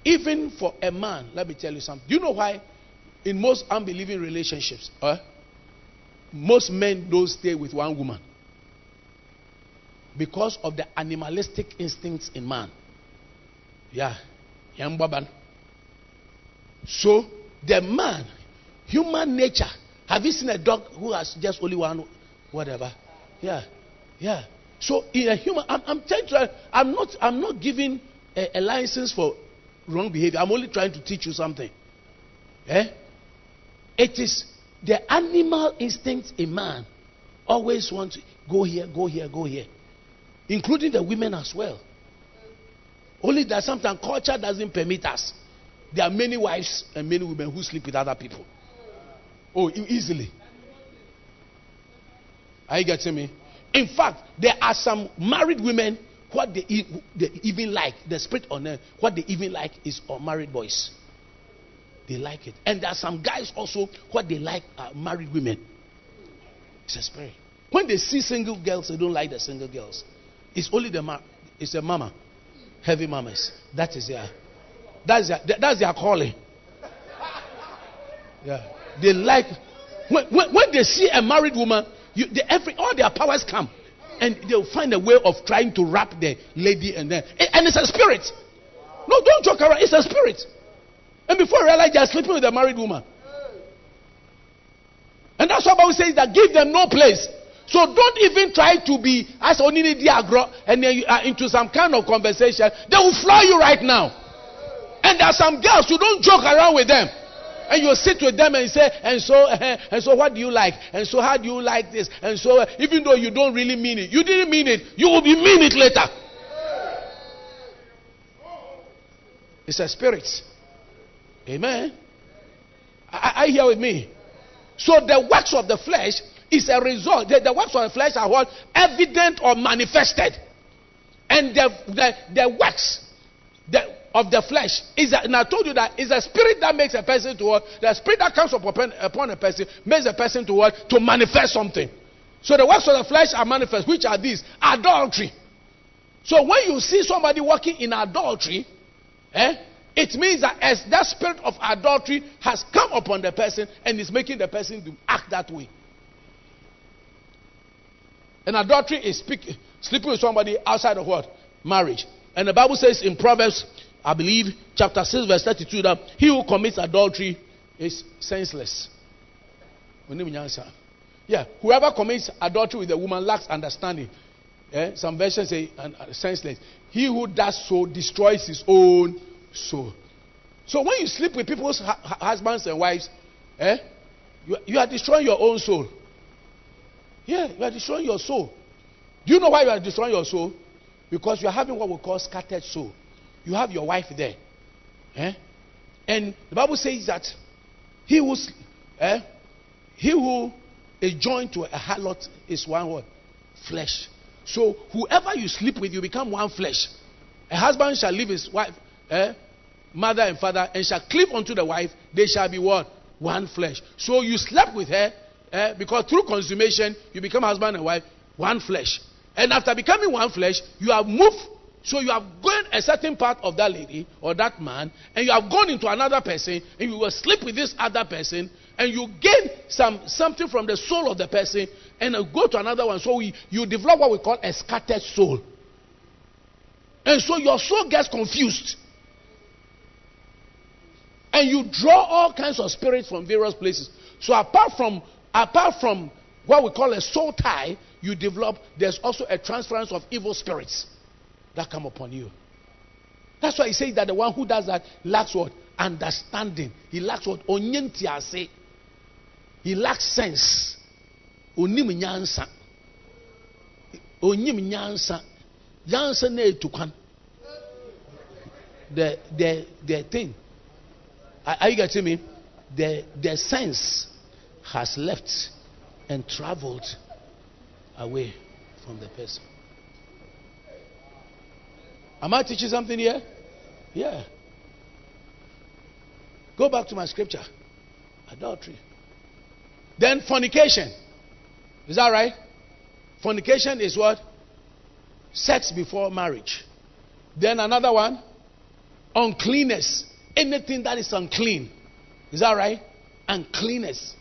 Even for a man, let me tell you something. Do you know why in most unbelieving relationships, uh, most men don't stay with one woman? Because of the animalistic instincts in man. Yeah. So, the man, human nature. Have you seen a dog who has just only one, whatever? Yeah. Yeah. So, in a human, I'm, I'm trying to, I'm not, I'm not giving a, a license for wrong behavior. I'm only trying to teach you something. Eh? It is the animal instinct in man always want to go here, go here, go here including the women as well. Only that sometimes culture doesn't permit us. There are many wives and many women who sleep with other people. Oh, easily. Are you getting me? In fact, there are some married women what they, they even like the spirit on them. What they even like is unmarried boys. They like it, and there are some guys also what they like are married women. It's a spirit. When they see single girls, they don't like the single girls. It's only the ma- it's a mama, heavy mamas. That is their that's their that's their calling. Yeah, they like when, when, when they see a married woman, you, they, every all their powers come, and they'll find a way of trying to wrap the lady and then and it's a spirit. No, don't joke around. It's a spirit. And before you realize you're sleeping with a married woman. And that's why Bible says that give them no place. So don't even try to be as only diagro and then you are into some kind of conversation. They will fly you right now. And there are some girls you don't joke around with them. And you sit with them and say, and so, and so, what do you like? And so, how do you like this? And so, even though you don't really mean it, you didn't mean it. You will be mean it later. It's a spirit. Amen. I, I hear with me. So the works of the flesh is a result. The, the works of the flesh are what? Evident or manifested. And the, the, the works the, of the flesh is, a, and I told you that is a spirit that makes a person to what? The spirit that comes upon, upon a person makes a person to what? To manifest something. So the works of the flesh are manifest. Which are these? Adultery. So when you see somebody walking in adultery, eh, it means that as that spirit of adultery has come upon the person and is making the person to act that way. And adultery is speak, sleeping with somebody outside of what? Marriage. And the Bible says in Proverbs I believe, chapter 6, verse 32, that he who commits adultery is senseless. Yeah, whoever commits adultery with a woman lacks understanding. Eh? Some versions say uh, senseless. He who does so destroys his own soul. So when you sleep with people's husbands and wives, eh, you, you are destroying your own soul. Yeah, you are destroying your soul. Do you know why you are destroying your soul? Because you are having what we call scattered soul. You have your wife there. Eh? And the Bible says that he who, eh, he who is joined to a harlot is one word flesh. So whoever you sleep with, you become one flesh. A husband shall leave his wife, eh, mother and father, and shall cleave unto the wife. They shall be what? One flesh. So you slept with her, eh, because through consummation you become husband and wife, one flesh. And after becoming one flesh, you have moved. So you have gone a certain part of that lady or that man, and you have gone into another person, and you will sleep with this other person, and you gain some something from the soul of the person, and go to another one. So we, you develop what we call a scattered soul. And so your soul gets confused. And you draw all kinds of spirits from various places. So apart from apart from what we call a soul tie, you develop, there's also a transference of evil spirits that come upon you. That's why he says that the one who does that lacks what? Understanding. He lacks what? Onyentiase. He lacks sense. Onim nyansa. Onyim nyansa. Nyansa na etukwan. The the the thing. Are you getting me? The the sense has left and traveled away from the person. Am I teaching something here? Yeah. Go back to my scripture. Adultery. Then fornication. Is that right? Fornication is what? Sex before marriage. Then another one, uncleanness. Anything that is unclean. Is that right? Uncleanness.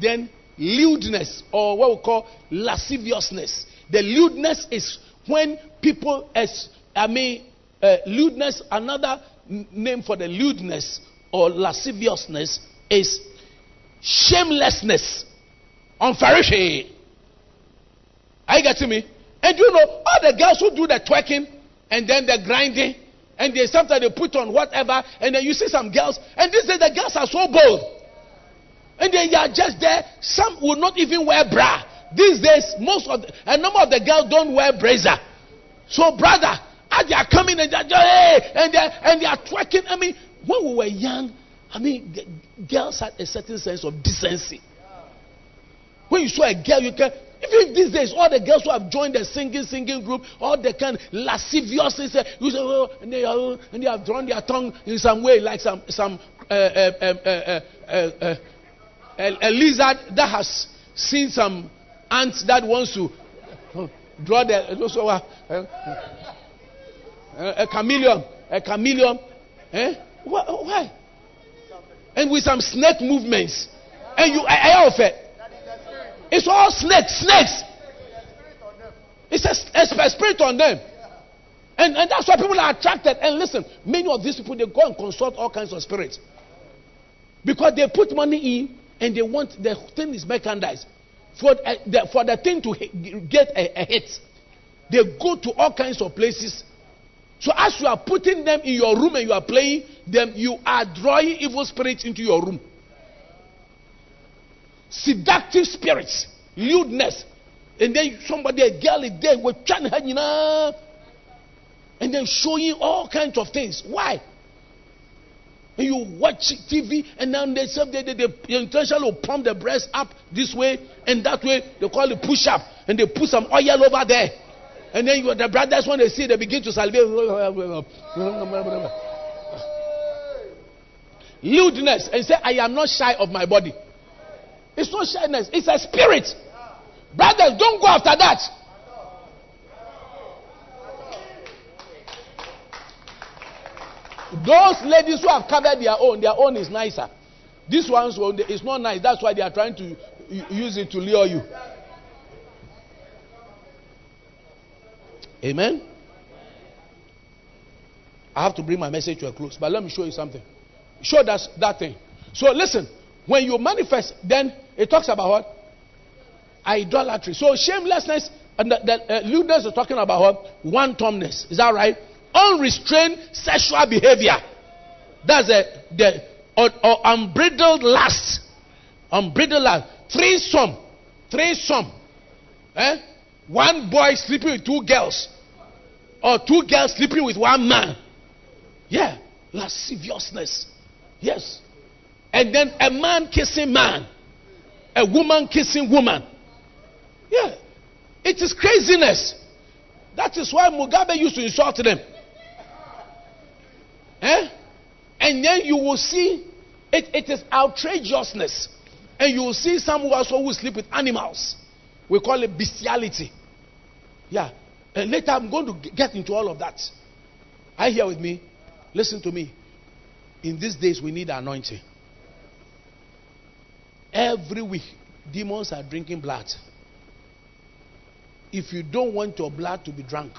Then lewdness or what we call lasciviousness. The lewdness is when people, as I mean, uh, lewdness. Another name for the lewdness or lasciviousness is shamelessness, unfarishy. Are you getting me? And you know all the girls who do the twerking and then the grinding and they sometimes they put on whatever and then you see some girls and these days the girls are so bold. And they are just there. Some will not even wear bra. These days, most of the, a number of the girls don't wear brazier. So, brother, as they are coming and they are, hey, and they are, and they are twerking. I mean, when we were young, I mean, girls had a certain sense of decency. When you saw a girl, you can. Even these days, all the girls who have joined the singing singing group, all the kind lasciviously say, you say, oh, and they, are, and they have drawn their tongue in some way, like some some uh, uh, uh, a, a, lizard that has seen some ants that wants to draw the uh, a chameleon, a chameleon. Eh? Why? And with some snake movements. And you, I, it It's all snakes, snakes. It's a, a spirit on them. And, and that's why people are attracted. And listen, many of these people, they go and consult all kinds of spirits. Because they put money in and they want the thing is merchandise. For, uh, the, for the thing to get a, a hit, they go to all kinds of places. So as you are putting them in your room and you are playing them, you are drawing evil spirits into your room. Seductive spirits, lewdness. And then somebody, a girl is there, with up and then showing all kinds of things. Why? You watch TV, and then they say they, they, they, intentionally pump the breast up this way and that way. They call it push up, and they put some oil over there. And then you, the brothers, when they see, they begin to salivate. Lewdness, and say, I am not shy of my body. It's not shyness, it's a spirit. Brothers, don't go after that. Those ladies who have covered their own, their own is nicer. This one's one is not nice. That's why they are trying to use it to lure you. Amen. I have to bring my message to a close. But let me show you something. Show that, that thing. So listen, when you manifest, then it talks about what? Idolatry. So shamelessness and the, the uh, is talking about what? Wantoness. Is that right? Unrestrained sexual behavior. That's a, the or, or unbridled lust. Unbridled lust. Threesome. Threesome. Eh? One boy sleeping with two girls. Or two girls sleeping with one man. Yeah. Lasciviousness. Yes. And then a man kissing man. A woman kissing woman. Yeah. It is craziness. That is why Mugabe used to insult them. Eh? And then you will see it, it is outrageousness. And you will see some who also who sleep with animals. We call it bestiality. Yeah. And later I'm going to get into all of that. Are you here with me? Listen to me. In these days, we need anointing. Every week, demons are drinking blood. If you don't want your blood to be drunk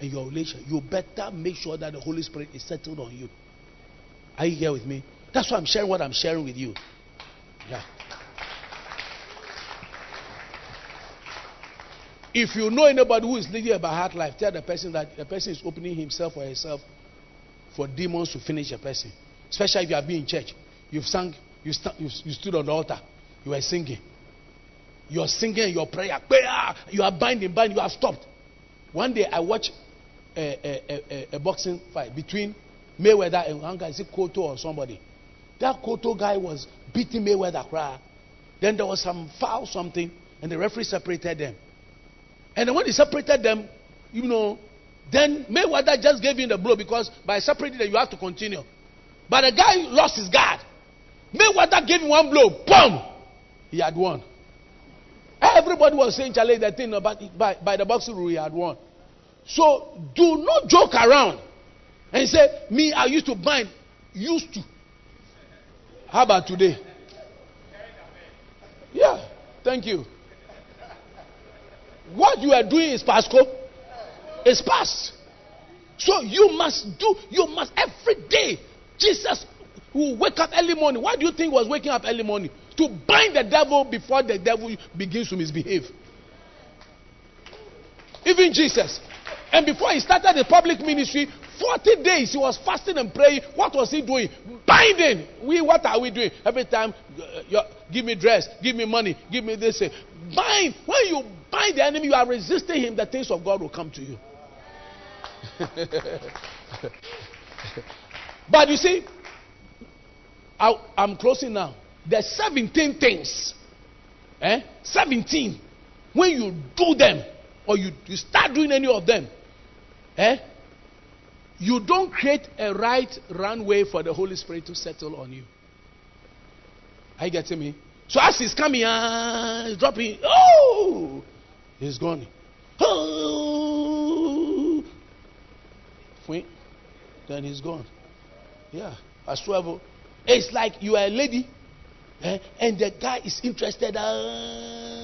in your relation, you better make sure that the Holy Spirit is settled on you. Are you here with me? That's why I'm sharing what I'm sharing with you. Yeah. If you know anybody who is living a bad life, tell the person that the person is opening himself or herself for demons to finish a person. Especially if you have been in church. You've sung, you, st- you, stood on the altar, you were singing. You're singing your prayer. You are binding, binding, you have stopped. One day I watched a, a, a, boxing fight between Mayweather and one guy, is it Cotto or somebody? That Cotto guy was beating Mayweather. Cry. Then there was some foul something, and the referee separated them. And then when he separated them, you know, then Mayweather just gave him the blow because by separating them, you have to continue. But the guy lost his guard. Mayweather gave him one blow. Boom! He had won. Everybody was saying, Charlie, that thing about by, by the boxing rule, he had won. So do not joke around and say, Me, I used to bind. Used to. How about today? Yeah, thank you. What you are doing is past scope. It's past. So you must do, you must every day. Jesus will wake up early morning. Why do you think was waking up early morning? To bind the devil before the devil begins to misbehave. Even Jesus. And before he started the public ministry, 40 days he was fasting and praying. What was he doing? Binding. We, what are we doing? Every time, uh, give me dress, give me money, give me this. Uh, bind. When you bind the enemy, you are resisting him, the things of God will come to you. but you see, I, am closing now. There's 17 things. Eh? 17. When you do them, or you, you start doing any of them, eh? you don't create a right runway for the Holy Spirit to settle on you. Are you getting me? So as he's coming, uh, he's dropping, oh, he's gone. Oh, then he's gone. Yeah, as swear. It's like you are a lady, eh, and the guy is interested. Uh,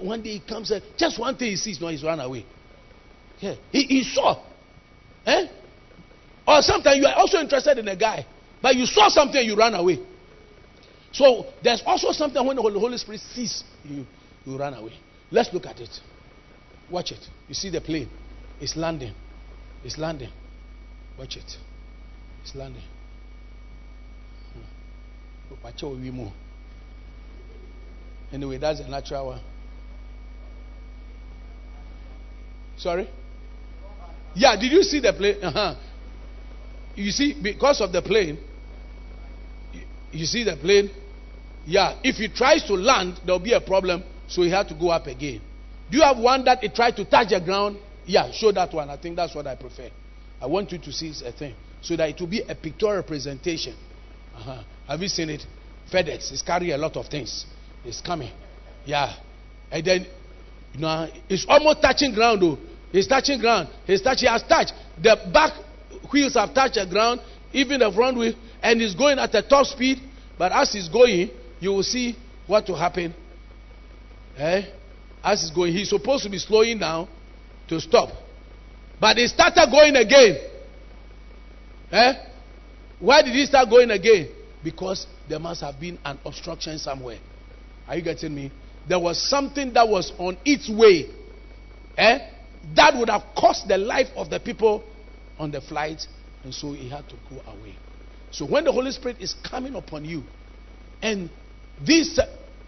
one day he comes, uh, just one thing he sees, no, he's run away. Yeah, he, he saw. Eh? Or sometimes you are also interested in a guy, but you saw something and you ran away. So there's also something when the Holy Spirit sees you, you run away. Let's look at it. Watch it. You see the plane. It's landing. It's landing. Watch it. It's landing. Hmm. Anyway, that's a natural one. Sorry? Yeah, did you see the plane? Uh-huh. You see, because of the plane, you see the plane? Yeah, if he tries to land, there'll be a problem, so he had to go up again. Do you have one that it tried to touch the ground? Yeah, show that one. I think that's what I prefer. I want you to see a thing so that it will be a pictorial representation. Uh-huh. Have you seen it? FedEx is carrying a lot of things. It's coming. Yeah. And then, you know, it's almost touching ground, though. It's touching ground. He's touching, he has touched. The back wheels have touched the ground, even the front wheel, and he's going at a top speed. But as he's going, you will see what will happen. Eh? As he's going, he's supposed to be slowing down to stop. But he started going again. Eh? Why did he start going again? Because there must have been an obstruction somewhere. Are you getting me? There was something that was on its way. Eh? That would have cost the life of the people on the flight. And so he had to go away. So when the Holy Spirit is coming upon you, and this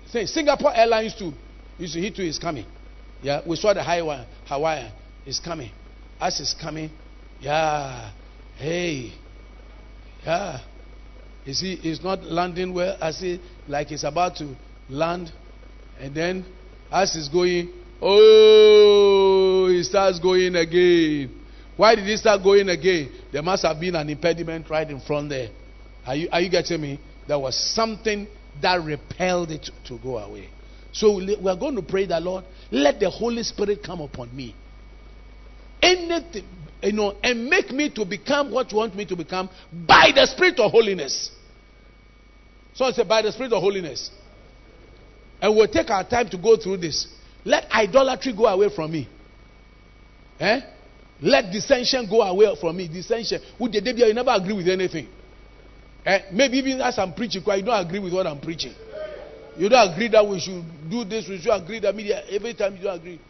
say Singapore Airlines too, you see, he too is coming. Yeah, we saw the Hawaiian, Hawaiian is coming. Us is coming, yeah, hey, yeah. You see, he's not landing well. I see, like he's about to land, and then as he's going, oh, he starts going again. Why did he start going again? There must have been an impediment right in front there. Are you, are you getting me? There was something that repelled it to go away. So we are going to pray that Lord, let the Holy Spirit come upon me. Anything, you know, and make me to become what you want me to become by the Spirit of holiness. So I said, by the Spirit of holiness. And we'll take our time to go through this. Let idolatry go away from me. Eh? Let dissension go away from me. Dissension. With the you never agree with anything. Eh? Maybe even as I'm preaching, you don't agree with what I'm preaching. You don't agree that we should do this, we should agree that media. Every time you don't agree.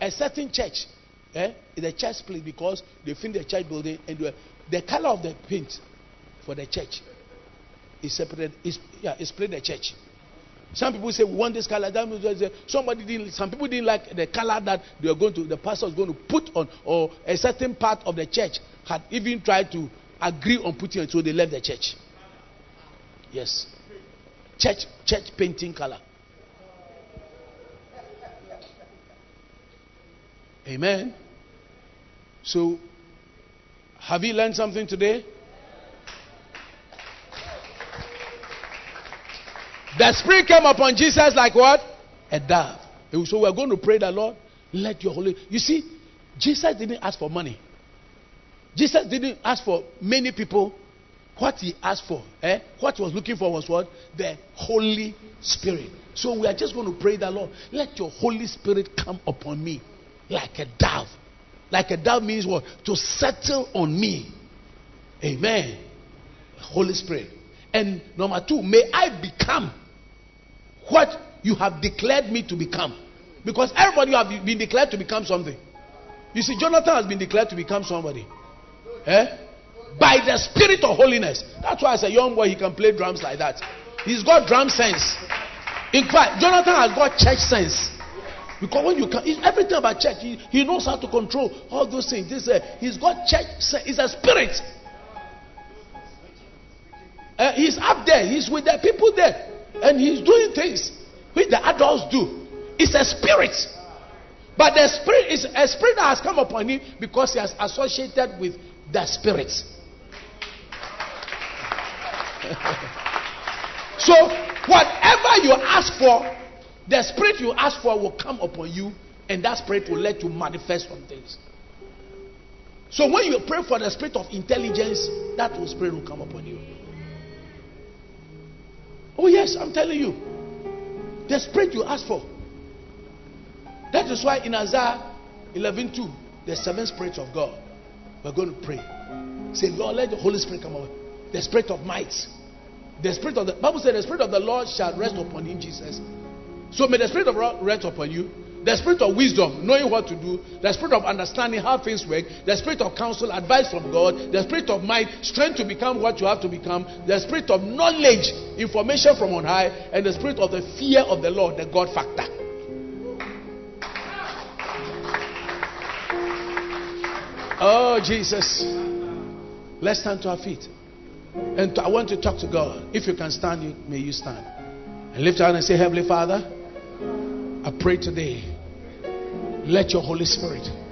A certain church, eh, is a church split because they finished the church building and the, color of the paint for the church is separated. Is yeah, is split the church. Some people say we want this color. that Somebody didn't. Some people didn't like the color that they are going to. The pastor was going to put on, or a certain part of the church had even tried to agree on putting it, so they left the church. Yes. Church, church painting color. Amen. So, have you learned something today? The Spirit came upon Jesus like what? A dove. So we're going to pray the Lord, let your Holy. You see, Jesus didn't ask for money. Jesus didn't ask for many people what he asked for, eh? what he was looking for was what? The Holy Spirit. So we are just going to pray the Lord, let your Holy Spirit come upon me like a dove. Like a dove means what? To settle on me. Amen. Holy Spirit. And number two, may I become what you have declared me to become. Because everybody have been declared to become something. You see, Jonathan has been declared to become somebody. Eh? by the spirit of holiness. That's why as a young boy he can play drums like that. He's got drum sense. In fact, Jonathan has got church sense. Because when you come, everything about church, he, he, knows how to control all those things. This, uh, he's got church sense. He's a spirit. Uh, he's up there. He's with the people there. And he's doing things which the adults do. It's a spirit. But the spirit is a spirit that has come upon him because he has associated with the spirit. so, whatever you ask for, the spirit you ask for will come upon you, and that spirit will let you manifest some things. So, when you pray for the spirit of intelligence, that will spirit will come upon you. Oh, yes, I'm telling you. The spirit you ask for. That is why in Isaiah 11 2, the seven spirits of God. We're going to pray. Say, Lord, let the Holy Spirit come over. The spirit of might. The spirit of the Bible said the spirit of the Lord shall rest upon him, Jesus. So may the spirit of rest upon you. The spirit of wisdom, knowing what to do. The spirit of understanding how things work. The spirit of counsel, advice from God. The spirit of might, strength to become what you have to become. The spirit of knowledge, information from on high. And the spirit of the fear of the Lord, the God factor. Oh, Jesus. Let's stand to our feet. And I want to talk to God. If you can stand, may you stand. And lift your hand and say, Heavenly Father, I pray today, let your Holy Spirit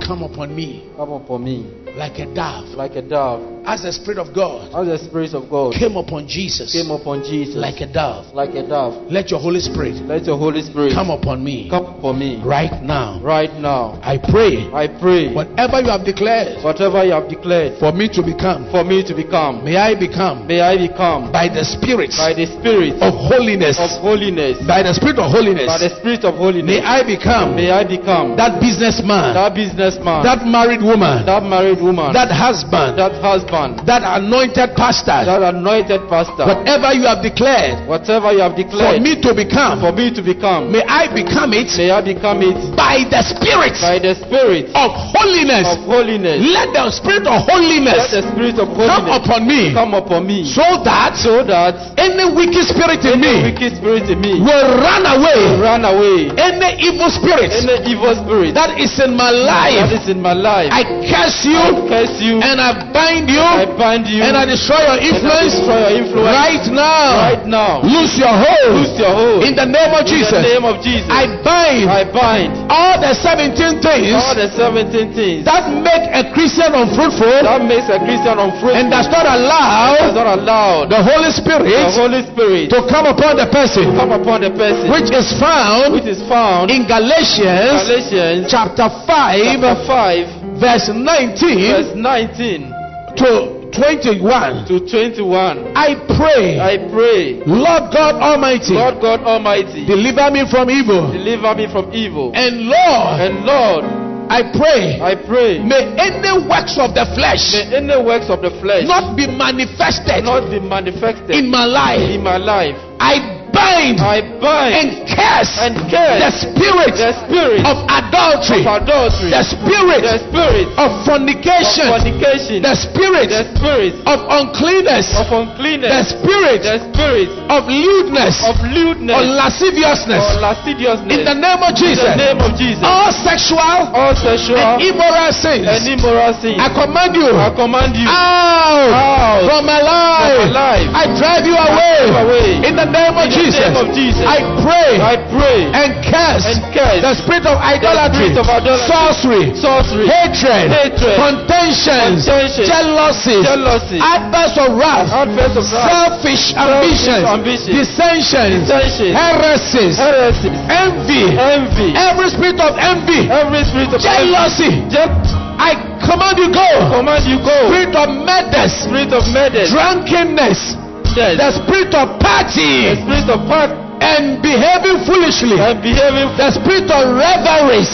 come upon me. Come upon me. Like a dove. Like a dove. As the Spirit of God. As the Spirit of God. Came upon Jesus. Came upon Jesus. Like a dove. Like a dove. Let your Holy Spirit. Let your Holy Spirit. Come upon me. Come upon me. right now. Right now, I pray I pray, whatever you have declared whatever you have declared for me to become, for me to become, may I become may I become by the Spirit by the Spirit of holiness. of holiness, By the Spirit of holiness. by the Spirit of holiness. may I become may I become that businessman, that businessman, that married woman, that married woman, that husband, that husband, that anointed pastor. that anointed pastor. Whatever you have declared Whatever you have declared. for me to become, for me to become, may I become it may I become it by the Spirit by the Spirit of holiness. of holiness. Let the Spirit of Let holiness the Spirit of come upon me come upon me, so that so that any wicked spirit in any me wicked spirit in me will run away. run away. Any evil spirit Any evil spirit that is in my that life, is in my life, I curse I you curse you. and I bind you I bind you and I destroy your I influence destroy your influence right now. right now. Lose your hold Loose your hold in the name of in Jesus. In the name of Jesus. I bind I bind all the 17 things all the 17 things that make a Christian unfruitful that makes a Christian unfruitful and does not allow. does not allow the Holy Spirit. the Holy Spirit to come upon the person, come upon the person which is found which is found in in Galatians Galatians chapter 5, chapter 5 verse 19 verse 19 to 21. to 21. I pray, I pray, Lord God Almighty, Lord God Almighty, deliver me from evil. deliver me from evil. And Lord, And Lord, I pray, I pray, may any works of the flesh may any works of the flesh not be manifested not be manifested in my life. in my life. I bind I bind and curse and the spirit the spirit of adultery, of adultery, the spirit the spirit of of fornication, fornication, the spirit the spirit of uncleanness, of the spirit the spirit of lewdness of or lewdness lasciviousness. or lasciviousness. In the name of Jesus, In Jesus, the name of Jesus, all sexual all sexual and immoral sins, and immoral sins, I command you I command you out out from my from life. my life. I drive you away. you away. In the name of In the Jesus. of Jesus. I pray I pray and curse and curse the spirit of idolatry, spirit of idolatry, sorcery, sorcery, hatred, hatred, contentions, contention, jealousy, jealousy, outbursts of wrath, outbursts of wrath, selfish ambitions, ambitions, dissensions, dissensions, heresies, heresies, envy, envy, every spirit of envy, every spirit of jealousy. envy, I command you go. command you go. Spirit of murders, Spirit of murder, drunkenness, death, the spirit of party. the party spirit of part and behaving foolishly, and behaving the spirit of revelries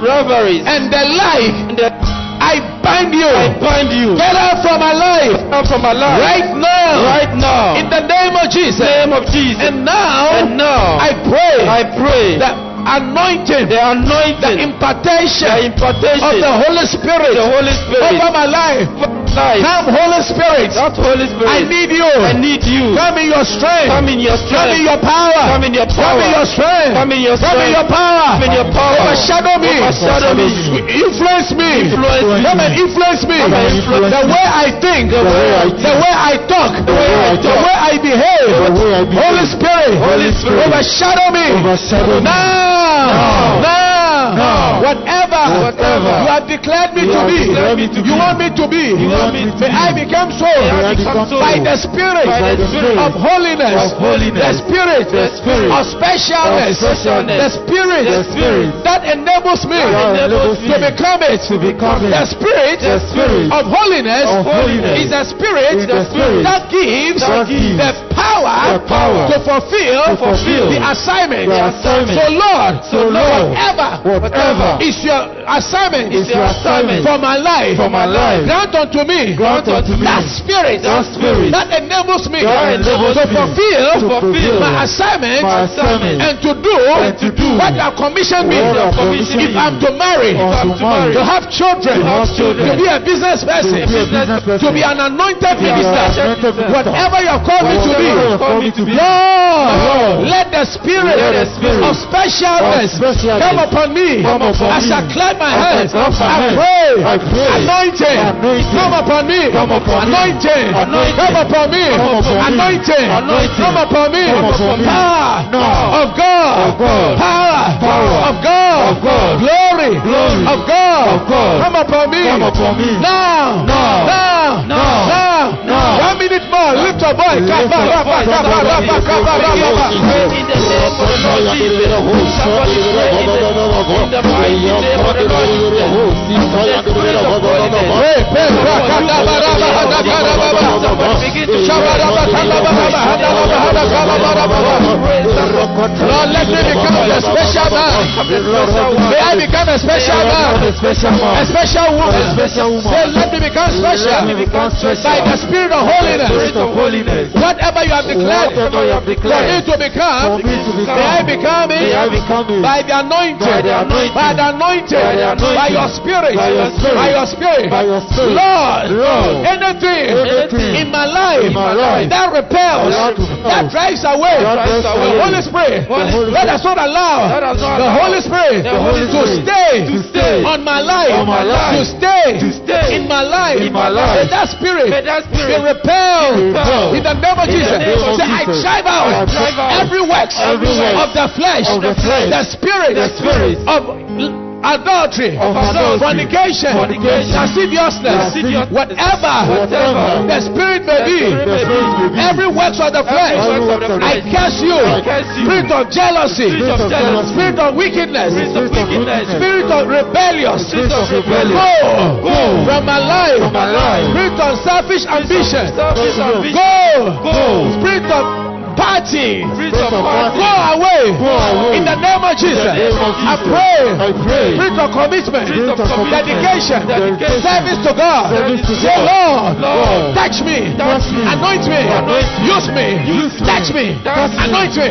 revelries, and the like. and the, I bind you. I bind you Get out from my life out from my life right now. right now In the name of Jesus. name of Jesus. And now And now I pray I pray the anointing, the the anointing, the impartation of the Holy Spirit the Holy Spirit over my life. Life. Come, Holy Spirit. That Holy I need you. I need you. Come in your strength. Come in your Come in your power. Come in your Come in your strength. Come in your Come in your power. Come in your power. Overshadow me. Overshadow me. Influence me. Influence me. Come and influence me. Come and influence the way I think. The way I The way I talk. The way I The way I behave. The way I behave. Holy Spirit. Holy Spirit. Overshadow me. Overshadow me. Now. Now. Now. Now. Whatever. Whatever. You have declared me to have be. declared me to You want me to be. You want me to May be. I become so. May I become so. By the Spirit. By the Spirit. Of holiness. Of holiness. The Spirit. The Spirit. Of specialness. Of specialness. The Spirit. The Spirit. That enables me. That enables To me. become it. To become it. The Spirit. The Spirit. Of holiness. Of holiness. Is the Spirit. The Spirit. That gives. That gives. The power. The power. To fulfill. To fulfill. The assignment. The assignment. So Lord. So, Lord, Whatever. whatever Is your assignment. is your assignment For my life. for my life, Grant unto me. grant unto me That spirit. that spirit That enables me. that enables to me fulfill. to fulfill My assignment. my assignment And to do. and to do What you have commissioned me. what you have commissioned If I'm to marry. or to marry, To have children. To have children. To be a business person. to be business person, To be an anointed minister. Whatever you have called me to be. you have called me to be. Lord, let the spirit, let the spirit of specialness come upon me come upon as. I my As I hands. clap my hands. I pray. anointing, come upon me, anointing, come upon me, anointing, Anointing. come upon me, Come upon me. power. Of God, power, of God, glory, of God, come upon me, Come upon me. now, Now. now, Now. Now. minute more. Lift your voice. Lord let me become a special man. May I become a special man. A special woman. Say, let me become special. By the spirit of holiness. Whatever you have declared for me to become, become, may I become it may I become by the anointing, by the anointing, by the anointing, by the anointing, by your spirit, by your spirit, by your spirit, by your spirit. Lord, Lord, anything, anything. in my life, in my life. that repels, that drives away that drives the Holy Spirit. Holy Let us not allow Let us not the Holy Spirit to stay to stay on my life, on my life, to stay to stay in my life, in my life. May that spirit May that be spirit repelled be repelled in the name of Jesus. Say, I drive out, I drive out every works every works of the flesh, of the flesh, the spirit, the spirit. of adultery, of adultery, fornication, fornication, lasciviousness, lasciviousness, whatever whatever. the spirit may be, the spirit may be. every works of the flesh, Every works of the I curse you, I curse you. spirit of jealousy, Spirit of jealousy. spirit of wickedness, Spirit of rebellion, Spirit of rebellion. go, Go. from my life, From my life. spirit of selfish ambition, Selfish ambition. go, Go. spirit of party, Spirit Spirit of of party. go away, Go away. in the name of Jesus. In the name of I pray, I pray. spirit of commitment, Spirit of commitment. dedication, Dedication. service to God. Service to Say. Lord, Lord, touch me, touch me. anoint me, Anoint use me, Use touch me, anoint me,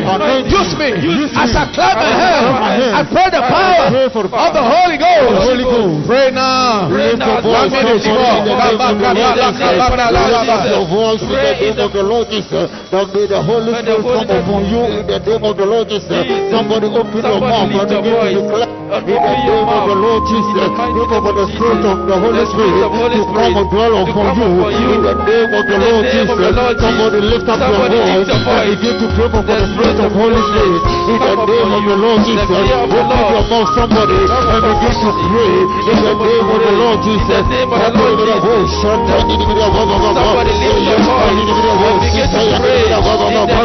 use me. As. I clap my As I clap my hands, hands. I pray the power pray of the Holy Ghost. The Holy Ghost. Pray now. Lift your voice, One minute somebody, more. in the name of the Lord Jesus. Lift your voice in the name of the Lord Jesus. That may the Holy The come upon you in the name of the Lord Jesus. Somebody open your mouth. and begin to declare. In the name of the. Lord Jesus. the Look for the Spirit of the Holy Spirit Spirit. of Holy to come and dwell upon you in the name of the the Lord the Jesus. Somebody lift up your voice and begin to pray for The the Spirit of of Holy Spirit. In the name of the Lord Jesus. the Open your mouth, somebody, and begin to pray. In the name of the Lord Jesus. In the name of the Lord Somebody lift your voice. And begin to pray. the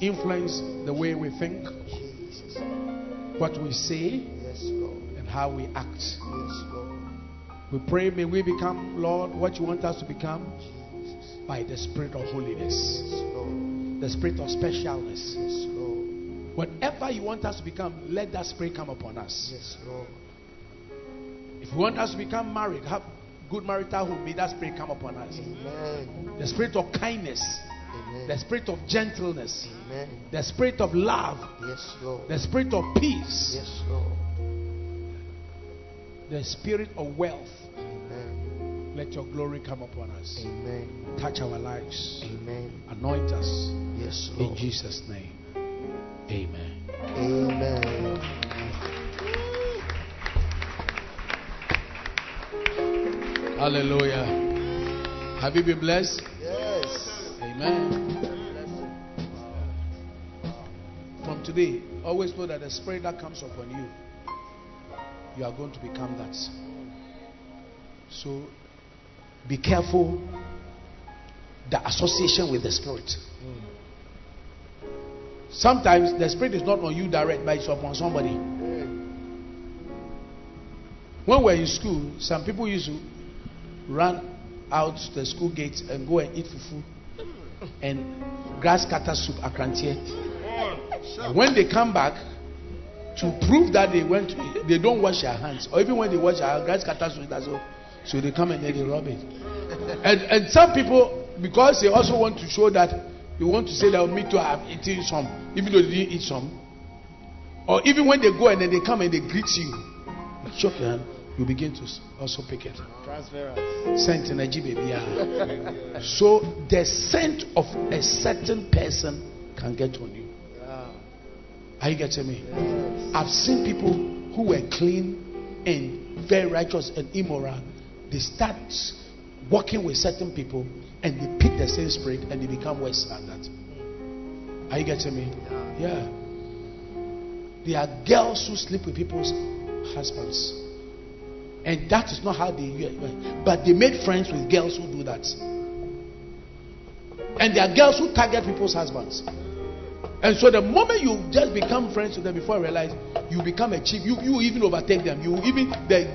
Influence the way we think, what we say, and how we act. We pray, may we become, Lord, what you want us to become by the Spirit of holiness, the Spirit of specialness. Whatever you want us to become, let that Spirit come upon us. Yes, Lord. If you want us to become married, have good marital home, may that Spirit come upon us. Amen. The Spirit of kindness, Amen. the Spirit of gentleness, Amen. the Spirit of love, Yes, Lord. the Spirit of peace, Yes, Lord. the Spirit of wealth. Amen. Let your glory come upon us. Amen. Touch our lives. Amen. Anoint us. Yes, In Jesus' name. Amen. Amen. Hallelujah. Have you been blessed? Amen. From today, always know that the spirit that comes upon you, you are going to become that. So be careful the association with the spirit. Sometimes the spirit is not on you direct, but it's upon somebody. When we were in school, some people used to run out the school gate and go and eat fufu and grass cutter soup akrantie. And when they come back, to prove that they went, to, they don't wash their hands, or even when they wash their hands, grass cutter soup that's all. So they come and then they rub it. And and some people, because they also want to show that they want to say that me too I have eaten some, even though they didn't eat some. Or even when they go and then they come and they greet you, you shook your hand, you begin to also pick it. Transference. Scent in a baby. yeah. So the scent of a certain person can get on you. Yeah. Are you getting me? Yes. I've seen people who were clean and very righteous and immoral. They start working with certain people and they pick the same spirit and they become worse than that. Are you getting me? Yeah. There are girls who sleep with people's husbands. And that is not how they but they made friends with girls who do that. And there are girls who target people's husbands. And so the moment you just become friends with them before you realize you become a chief, you, you even overtake them. You even the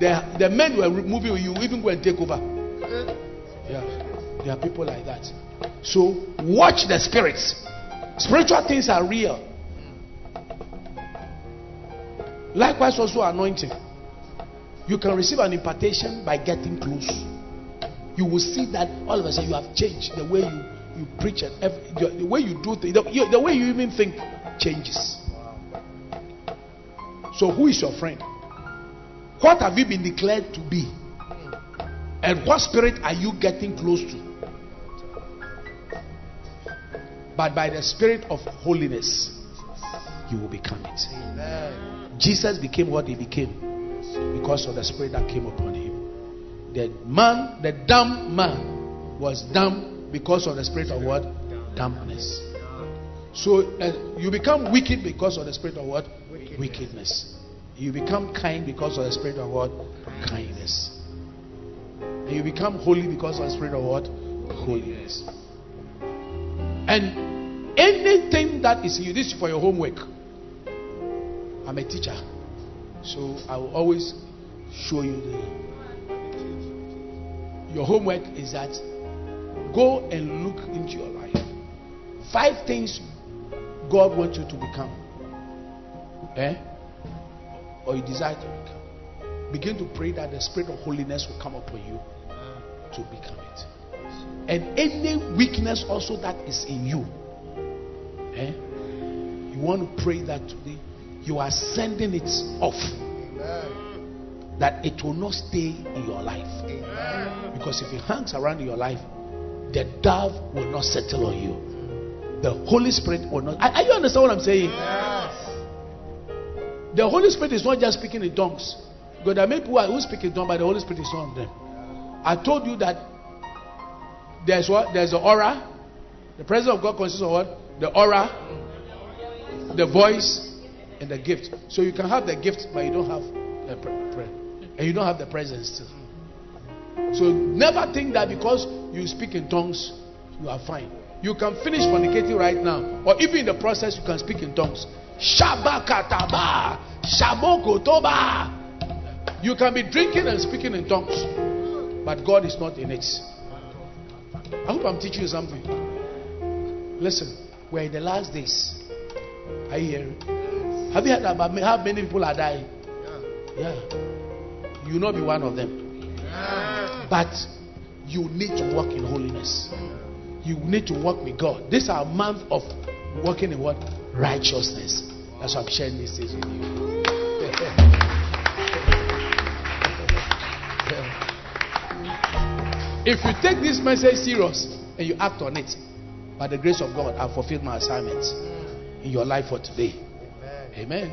the, the men were moving you even go and take over. Yeah. There are people like that. So watch the spirits. Spiritual things are real. Likewise, also anointing. You can receive an impartation by getting close. You will see that all of a sudden you have changed the way you, you preach and every, the, way you do things, the, you- the way you even think changes. So, who is your friend? What have you been declared to be? And what spirit are you getting close to? But by the spirit of holiness, you will become it. Amen. Jesus became what he became because of the spirit that came upon him. The man, the dumb man, was dumb because of the spirit of what? Dumbness. So uh, you become wicked because of the spirit of what? Wickedness. You become kind because of the spirit of what? Kindness. And you become holy because of the spirit of what? Holiness. And anything that is in you, this is for your homework. I'm a teacher. So I will always show you the. Your homework is that go and look into your life. Five things God wants you to become. Eh? Or you desire to become. Begin to pray that the spirit of holiness will come upon you to become it. And any weakness also that is in you. Eh? You want to pray that today you are sending it off Amen. that it will not stay in your life. Amen. Because if it hangs around in your life, the dove will not settle on you. The Holy Spirit will not. Are, you understand what I'm saying? Yes. The Holy Spirit is not just speaking in tongues. Because there are many people who speak in tongues, but the Holy Spirit is not on them. I told you that there's what there's the aura. The presence of God consists of what? The aura, the voice, and the gift. So you can have the gift, but you don't have the pre- and you don't have the presence. So never think that because you speak in tongues, you are fine. You can finish fornicating right now, or even in the process, you can speak in tongues. Shabakataba, shabokotoba. You can be drinking and speaking in tongues, but God is not in it. I hope I'm teaching you something. Listen, we're in the last days. Are you hearing? Have you heard about how many people are dying? Yeah. You will not be one of them. But you need to walk in holiness. You need to walk with God. This is our month of walking in what? Righteousness. That's why I'm sharing this with you. if you take this message serious and you act on it, by the grace of God, I've fulfilled my assignment in your life for today. Amen.